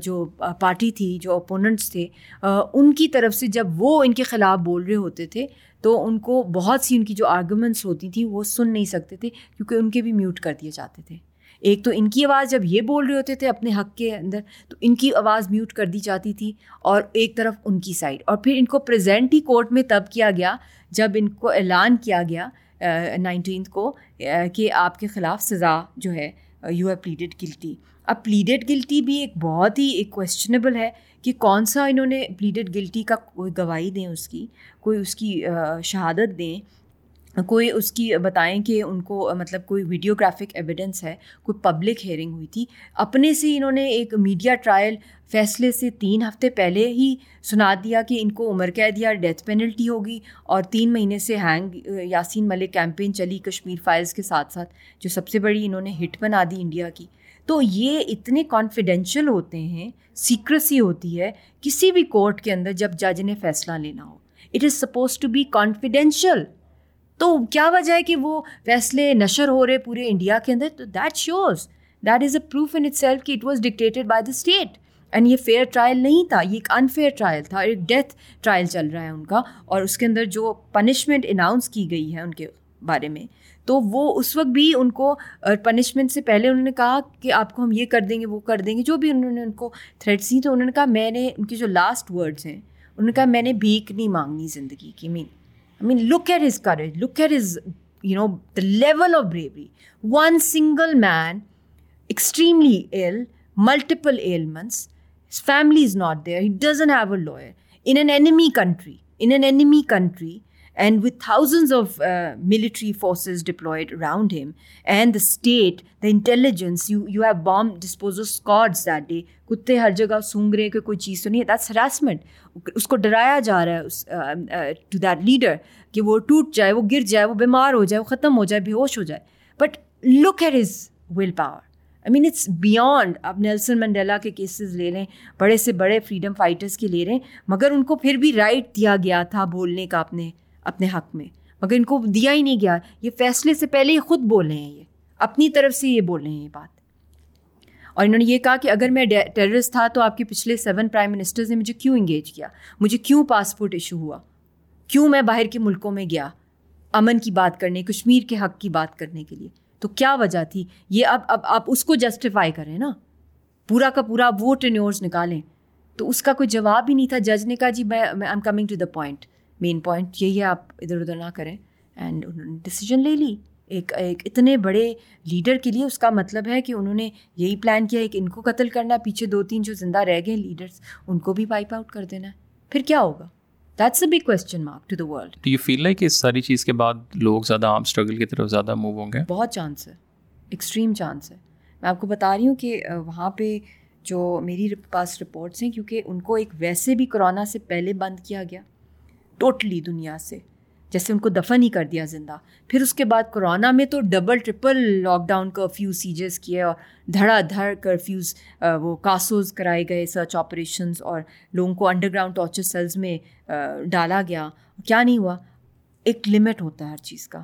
جو پارٹی تھی جو اپوننٹس تھے ان کی طرف سے جب وہ ان کے خلاف بول رہے ہوتے تھے تو ان کو بہت سی ان کی جو آرگومنٹس ہوتی تھیں وہ سن نہیں سکتے تھے کیونکہ ان کے بھی میوٹ کر دیے جاتے تھے ایک تو ان کی آواز جب یہ بول رہے ہوتے تھے اپنے حق کے اندر تو ان کی آواز میوٹ کر دی جاتی تھی اور ایک طرف ان کی سائڈ اور پھر ان کو پریزینٹ ہی کورٹ میں تب کیا گیا جب ان کو اعلان کیا گیا نائنٹینتھ کو کہ آپ کے خلاف سزا جو ہے یو ہیو پلیڈیڈ گلٹی اب پلیڈیڈ گلٹی بھی ایک بہت ہی ایک کوشچنیبل ہے کہ کون سا انہوں نے پلیڈیڈ گلٹی کا کوئی گواہی دیں اس کی کوئی اس کی شہادت دیں کوئی اس کی بتائیں کہ ان کو مطلب کوئی ویڈیوگرافک ایویڈنس ہے کوئی پبلک ہیئرنگ ہوئی تھی اپنے سے انہوں نے ایک میڈیا ٹرائل فیصلے سے تین ہفتے پہلے ہی سنا دیا کہ ان کو عمر قید یا ڈیتھ پینلٹی ہوگی اور تین مہینے سے ہینگ یاسین ملک کیمپین چلی کشمیر فائلز کے ساتھ ساتھ جو سب سے بڑی انہوں نے ہٹ بنا دی انڈیا کی تو یہ اتنے کانفیڈینشیل ہوتے ہیں سیکریسی ہوتی ہے کسی بھی کورٹ کے اندر جب جج نے فیصلہ لینا ہو it is supposed to be confidential تو کیا وجہ ہے کہ وہ فیصلے نشر ہو رہے پورے انڈیا کے اندر تو that shows that is a proof in itself کہ it was dictated by the state and یہ فیئر ٹرائل نہیں تھا یہ ایک انفیئر ٹرائل تھا ایک ڈیتھ ٹرائل چل رہا ہے ان کا اور اس کے اندر جو پنشمنٹ اناؤنس کی گئی ہے ان کے بارے میں تو وہ اس وقت بھی ان کو پنشمنٹ سے پہلے انہوں نے کہا کہ آپ کو ہم یہ کر دیں گے وہ کر دیں گے جو بھی انہوں نے ان کو تھریٹس دی تو انہوں نے کہا میں نے ان کی جو لاسٹ ورڈز ہیں ان کا میں نے بھیک نہیں مانگنی زندگی کی مین I mean, look at his courage. Look at his, the level of bravery. One single man, extremely ill, multiple ailments. His family is not there. He doesn't have a lawyer. In an enemy country, and with thousands of military forces deployed around him and the state the intelligence you you have balm disposal day کتے ہر جگہ song رہے ہیں کہ کوئی چیز تو نہیں ہے دیٹس ہراسمنٹ اس کو ڈرایا جا رہا ہے اس ٹو دیٹ لیڈر کہ وہ ٹوٹ جائے وہ گر جائے وہ بیمار ہو جائے وہ ختم ہو جائے بے ہوش ہو جائے but look at his will power I mean it's beyond آپ نیلسن منڈیلا کے کیسز لے لیں بڑے سے بڑے فریڈم فائٹرس کے لے رہے ہیں مگر ان کو پھر بھی رائٹ دیا گیا تھا بولنے کا اپنے اپنے حق میں مگر ان کو دیا ہی نہیں گیا یہ فیصلے سے پہلے ہی خود بول رہے ہیں یہ اپنی طرف سے یہ بول رہے ہیں یہ بات اور انہوں نے یہ کہا کہ اگر میں ٹیررس تھا تو آپ کے پچھلے سیون پرائم منسٹرز نے مجھے کیوں انگیج کیا مجھے کیوں پاسپورٹ ایشو ہوا کیوں میں باہر کے ملکوں میں گیا امن کی بات کرنے کشمیر کے حق کی بات کرنے کے لیے تو کیا وجہ تھی یہ اب اب آپ اس کو جسٹیفائی کریں نا پورا کا پورا وہ ٹینیورز نکالیں تو اس کا کوئی جواب ہی نہیں تھا جج نے کہا جی میں I am coming to the point main point یہی ہے آپ ادھر ادھر نہ کریں اینڈ انہوں نے ڈیسیجن لے لی ایک ایک اتنے بڑے لیڈر کے لیے اس کا مطلب ہے کہ انہوں نے یہی پلان کیا ایک کہ ان کو قتل کرنا پیچھے دو تین جو زندہ رہ گئے لیڈرس ان کو بھی وائپ آؤٹ کر دینا ہے پھر کیا ہوگا that's a big question mark to the world do you feel like کہ اس ساری چیز کے بعد لوگ زیادہ عام اسٹرگل کی طرف زیادہ موو ہوں گے بہت چانس ہے ایکسٹریم چانس ہے میں آپ کو بتا رہی ہوں کہ وہاں پہ جو میری پاس رپورٹس ہیں کیونکہ ان کو ایک ویسے بھی کرونا سے پہلے بند کیا گیا ٹوٹلی دنیا سے جیسے ان کو دفن ہی کر دیا زندہ پھر اس کے بعد کرونا میں تو double triple lockdown curfew sieges کیے اور دھڑا دھڑ کرفیوز وہ کاسوز کرائے گئے سرچ آپریشنز اور لوگوں کو انڈر گراؤنڈ ٹارچر سیلز میں ڈالا گیا کیا نہیں ہوا ایک لمٹ ہوتا ہے ہر چیز کا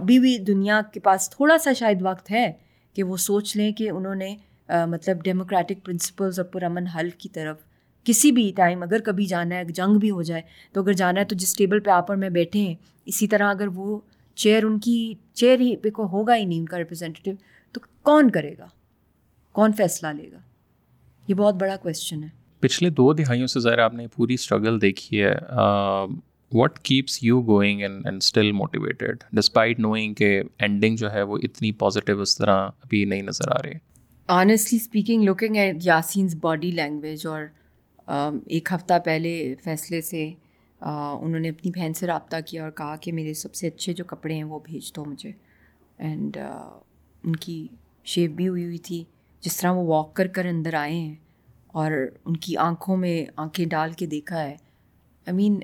ابھی بھی دنیا کے پاس تھوڑا سا شاید وقت ہے کہ وہ سوچ لیں کہ انہوں نے مطلب ڈیموکریٹک پرنسپلز اور پرامن حل کی طرف کسی بھی ٹائم اگر کبھی جانا ہے جنگ بھی ہو جائے تو اگر جانا ہے تو جس ٹیبل پہ آپ اور میں بیٹھے ہیں اسی طرح اگر وہ چیئر ان کی چیئر ہی پہ کو ہوگا ہی نہیں ان کا ریپرزینٹیو تو کون کرے گا کون فیصلہ لے گا یہ بہت بڑا کویشچن ہے پچھلے دو دہائیوں سے ذرا آپ نے پوری اسٹرگل دیکھی ہے what keeps you going and and still motivated despite knowing کے اینڈنگ جو ہے وہ اتنی پازیٹیو اس طرح ابھی نہیں نظر آ رہے honestly speaking looking at Yasin's body language اور ایک ہفتہ پہلے فیصلے سے انہوں نے اپنی بہن سے رابطہ کیا اور کہا کہ میرے سب سے اچھے جو کپڑے ہیں وہ بھیج دو مجھے اینڈ ان کی شیپ بھی ہوئی ہوئی تھی جس طرح وہ واک کر کر اندر آئے ہیں اور ان کی آنکھوں میں آنکھیں ڈال کے دیکھا ہے آئی مین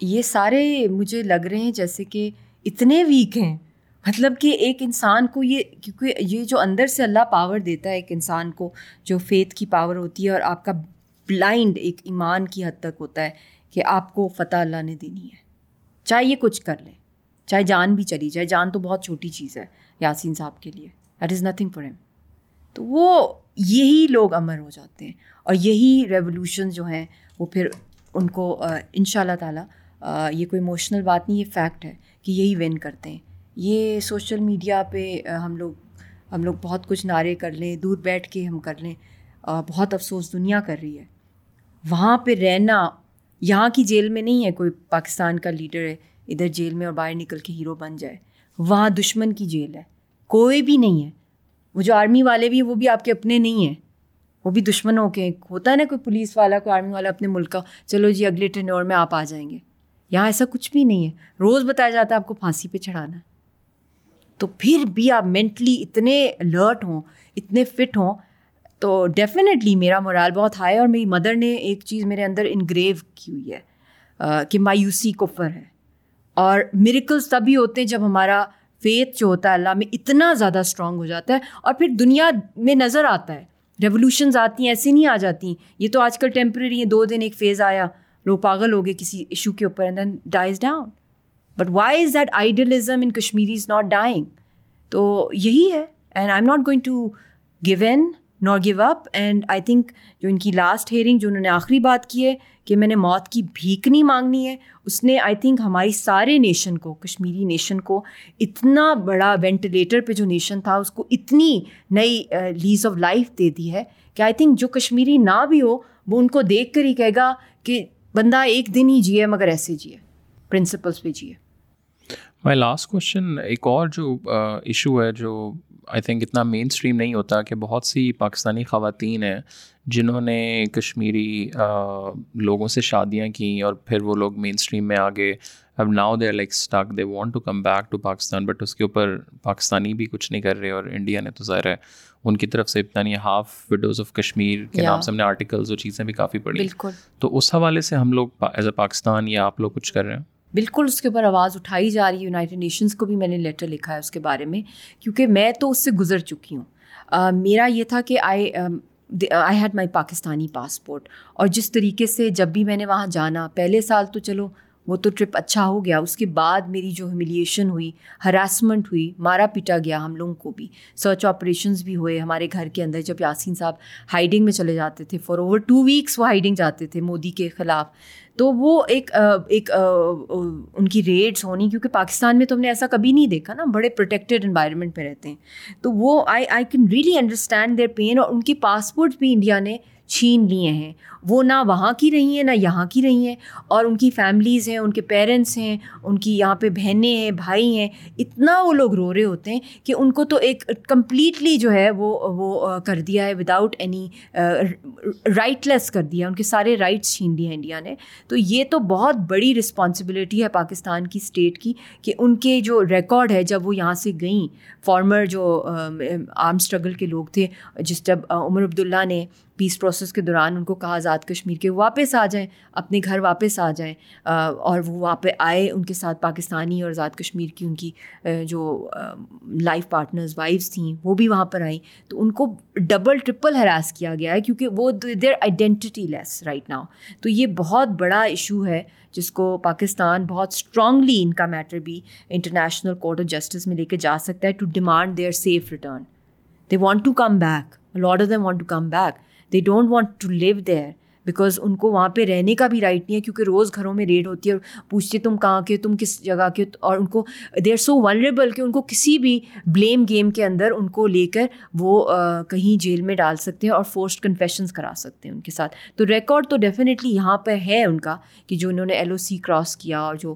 یہ سارے مجھے لگ رہے ہیں جیسے کہ اتنے ویک ہیں مطلب کہ ایک انسان کو یہ کیونکہ یہ جو اندر سے اللہ پاور دیتا ہے ایک انسان کو جو فیتھ کی پاور ہوتی ہے اور آپ کا بلائنڈ ایک ایمان کی حد تک ہوتا ہے کہ آپ کو فتح اللہ نے دینی ہے چاہے یہ کچھ کر لیں چاہے جان بھی چلی جائے جان تو بہت چھوٹی چیز ہے یاسین صاحب کے لیے that is nothing for him تو وہ یہی لوگ امر ہو جاتے ہیں اور یہی ریولیوشن جو ہیں وہ پھر ان کو ان شاء اللہ تعالیٰ یہ کوئی اموشنل بات نہیں یہ فیکٹ ہے کہ یہی ون کرتے ہیں یہ سوشل میڈیا پہ ہم لوگ ہم لوگ بہت کچھ نعرے کر لیں دور بیٹھ کے ہم کر لیں بہت افسوس دنیا کر رہی ہے وہاں پہ رہنا یہاں کی جیل میں نہیں ہے کوئی پاکستان کا لیڈر ہے ادھر جیل میں اور باہر نکل کے ہیرو بن جائے وہاں دشمن کی جیل ہے کوئی بھی نہیں ہے وہ جو آرمی والے بھی ہیں وہ بھی آپ کے اپنے نہیں ہیں وہ بھی دشمنوں کے ہوتا ہے نا کوئی پولیس والا کوئی آرمی والا اپنے ملک کا چلو جی اگلے ٹرین اور میں آپ آ جائیں گے یہاں ایسا کچھ بھی نہیں ہے روز بتایا جاتا ہے آپ کو پھانسی پہ چڑھانا تو پھر بھی آپ مینٹلی اتنے الرٹ ہوں اتنے فٹ ہوں تو ڈیفینیٹلی میرا مرال بہت ہائی ہے اور میری مدر نے ایک چیز میرے اندر انگریو کی ہوئی ہے کہ مایوسی کفر ہے اور میریکلس تبھی ہوتے ہیں جب ہمارا فیتھ جو ہوتا ہے اللہ میں اتنا زیادہ اسٹرانگ ہو جاتا ہے اور پھر دنیا میں نظر آتا ہے ریولیوشنز آتی ہیں ایسی نہیں آ جاتی یہ تو آج کل ٹیمپرری ہیں دو دن ایک فیز آیا لوگ پاگل ہو گئے کسی ایشو کے اوپر and then dies down but why is that idealism in Kashmiri is not dying تو یہی ہے and I am not going to go and not go up and I think جو ان کی لاسٹ ہیئرنگ جو انہوں نے آخری بات کی ہے کہ میں نے موت کی بھیک نہیں مانگنی ہے اس نے آئی تھنک ہماری سارے نیشن کو کشمیری نیشن کو اتنا بڑا وینٹیلیٹر پہ جو نیشن تھا اس کو اتنی نئی لیز آف لائف دے دی ہے کہ آئی تھنک جو کشمیری نہ بھی ہو وہ ان کو دیکھ کر ہی کہے گا کہ بندہ ایک دن ہی جیے مگر ایسے جیے پرنسپلس پہ جیے مائی لاسٹ کوشچن ایک اور جو ایشو ہے جو آئی تھنک اتنا مین اسٹریم نہیں ہوتا کہ بہت سی پاکستانی خواتین ہیں جنہوں نے کشمیری لوگوں سے شادیاں کیں اور پھر وہ لوگ مین اسٹریم میں آگے اب now they like stuck they want to come back to Pakistan but اس کے اوپر پاکستانی بھی کچھ نہیں کر رہے اور انڈیا نے تو ظاہر ہے ان کی طرف سے نہیں ہاف وڈوز آف کشمیر کے نام سے ہم نے آرٹیکلز اور چیزیں بھی کافی پڑھی بالکل تو اس حوالے سے ہم لوگ ایز اے پاکستان یا آپ لوگ کچھ کر رہے ہیں بالکل اس کے اوپر آواز اٹھائی جا رہی ہے یونائیٹڈ نیشنز کو بھی میں نے لیٹر لکھا ہے اس کے بارے میں کیونکہ میں تو اس سے گزر چکی ہوں میرا یہ تھا کہ I I had my Pakistani passport اور جس طریقے سے جب بھی میں نے وہاں جانا پہلے سال تو چلو وہ تو ٹرپ اچھا ہو گیا اس کے بعد میری جو ہیملیشن ہوئی ہراسمنٹ ہوئی مارا پیٹا گیا ہم لوگوں کو بھی سرچ آپریشنز بھی ہوئے ہمارے گھر کے اندر جب یاسین صاحب ہائڈنگ میں چلے جاتے تھے فار اوور ٹو ویکس وہ ہائیڈنگ جاتے تھے مودی کے خلاف تو وہ ایک ایک ان کی ریٹس ہونی کیونکہ پاکستان میں تو ہم نے ایسا کبھی نہیں دیکھا نا بڑے پروٹیکٹیڈ انوائرمنٹ میں رہتے ہیں تو وہ I I can really understand their pain اور ان کی پاسپورٹ بھی انڈیا نے چھین لیے ہیں وہ نہ وہاں کی رہی ہیں نہ یہاں کی رہی ہیں اور ان کی فیملیز ہیں ان کے پیرنٹس ہیں ان کی یہاں پہ بہنیں ہیں بھائی ہیں اتنا وہ لوگ رو رہے ہوتے ہیں کہ ان کو تو ایک کمپلیٹلی جو ہے وہ وہ کر دیا ہے وداؤٹ اینی رائٹ لیس کر دیا ان کے سارے رائٹس چھین دیے ہیں انڈیا نے تو یہ تو بہت بڑی رسپانسبلٹی ہے پاکستان کی اسٹیٹ کی کہ ان کے جو ریکارڈ ہے جب وہ یہاں سے گئیں فارمر جو آرم اسٹرگل کے لوگ تھے جس جب عمر عبداللہ نے پیس پروسیس کے دوران ان کو کہا آزاد کشمیر کے واپس آ جائیں اپنے گھر واپس آ جائیں اور وہاں پہ آئے ان کے ساتھ پاکستانی اور آزاد کشمیر کی ان کی جو لائف پارٹنرز وائفس تھیں وہ بھی وہاں پر آئیں تو ان کو ڈبل ٹرپل ہراس کیا گیا ہے کیونکہ وہ دیر آئیڈینٹی لیس رائٹ ناؤ تو یہ بہت بڑا ایشو ہے جس کو پاکستان بہت اسٹرانگلی ان کا میٹر بھی انٹرنیشنل کورٹ آف جسٹس میں لے کے جا سکتا ہے to demand their safe return they want to come back or they want to come back they don't want to leave there because ان کو وہاں پہ رہنے کا بھی رائٹ نہیں ہے کیونکہ روز گھروں میں ریڈ ہوتی ہے اور پوچھتے تم کہاں کے تم کس جگہ کے اور ان کو دے آر سو ونریبل کہ ان کو کسی بھی بلیم گیم کے اندر ان کو لے کر وہ کہیں جیل میں ڈال سکتے ہیں اور فورسڈ کنفیشنس کرا سکتے ہیں ان کے ساتھ تو ریکارڈ تو ڈیفینیٹلی یہاں پہ ہے ان کا کہ جو انہوں نے ایل او سی کراس کیا اور جو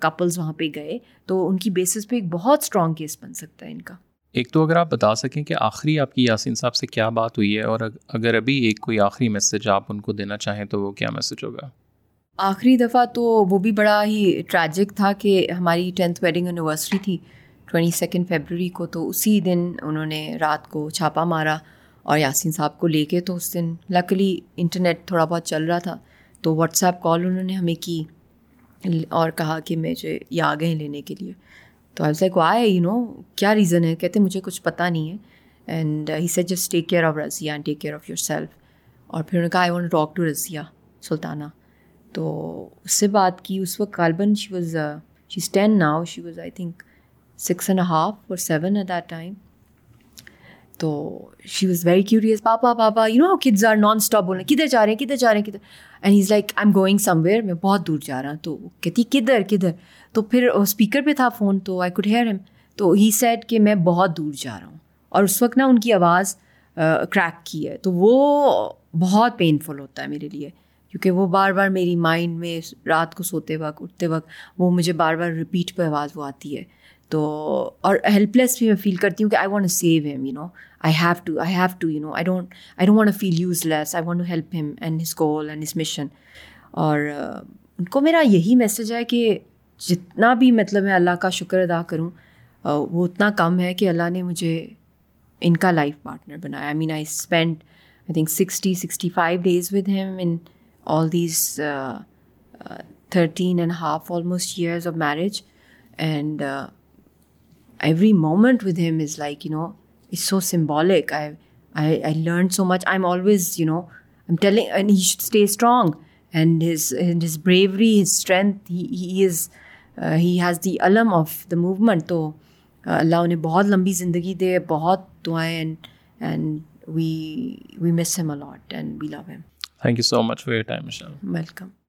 کپلز وہاں پہ گئے تو ان کی بیسس پہ ایک بہت اسٹرانگ کیس بن سکتا ہے ان کا ایک تو اگر آپ بتا سکیں کہ آخری آپ کی یاسین صاحب سے کیا بات ہوئی ہے اور اگر ابھی ایک کوئی آخری میسج آپ ان کو دینا چاہیں تو وہ کیا میسج ہوگا آخری دفعہ تو وہ بھی بڑا ہی ٹریجک تھا کہ ہماری ٹینتھ ویڈنگ انیورسری تھی ٹوئنٹی سیکنڈ فیبرری کو تو اسی دن انہوں نے رات کو چھاپا مارا اور یاسین صاحب کو لے کے تو اس دن لکلی انٹرنیٹ تھوڑا بہت چل رہا تھا تو واٹس ایپ کال انہوں نے ہمیں کی اور کہا کہ مجھے یہ آ گئے لینے کے لیے تو I like why you know کیا ریزن ہے کہتے مجھے کچھ پتہ نہیں ہے and he said just take care of Razia and take care of yourself اور پھر انہوں نے کہا I want talk to Razia Sultana تو اس سے بات کی اس وقت کالبن she was she is ten now she was I think six and half اور سیون ایٹ دیٹ ٹائم تو she was very curious papa papa you know kids are non stop بولنا کدھر جا رہے ہیں کدھر جا رہے ہیں کدھر and he is like I am going somewhere میں بہت دور جا رہا ہوں تو کہتی کدھر کدھر تو پھر اسپیکر پہ تھا فون تو آئی کوڈ ہیئر ہم تو ہی سیٹ کہ میں بہت دور جا رہا ہوں اور اس وقت نا ان کی آواز کریک کی ہے تو وہ بہت پین فل ہوتا ہے میرے لیے کیونکہ وہ بار بار میری مائنڈ میں رات کو سوتے وقت اٹھتے وقت وہ مجھے بار بار رپیٹ پہ آواز وہ آتی ہے تو اور ہیلپ لیس بھی میں فیل کرتی ہوں کہ I want save him you know I have to I have to you know I don't I don't want feel useless I want to help him and his goal and his mission اور ان کو میرا یہی message ہے کہ جتنا بھی مطلب میں اللہ کا شکر ادا کروں وہ اتنا کم ہے کہ اللہ نے مجھے ان کا لائف پارٹنر بنایا I mean I spend I think sixty sixty five days with him in all these thirteen and half almost years of marriage and every moment with him is like you know is so symbolic I I I learn so much I am always you know I am telling he should stay strong and his his bravery his strength he is he has the علم of the movement تو uh, اللہ انہیں بہت لمبی زندگی دے بہت دعائیں and we we miss him a lot and we love him thank you so much for your time welcome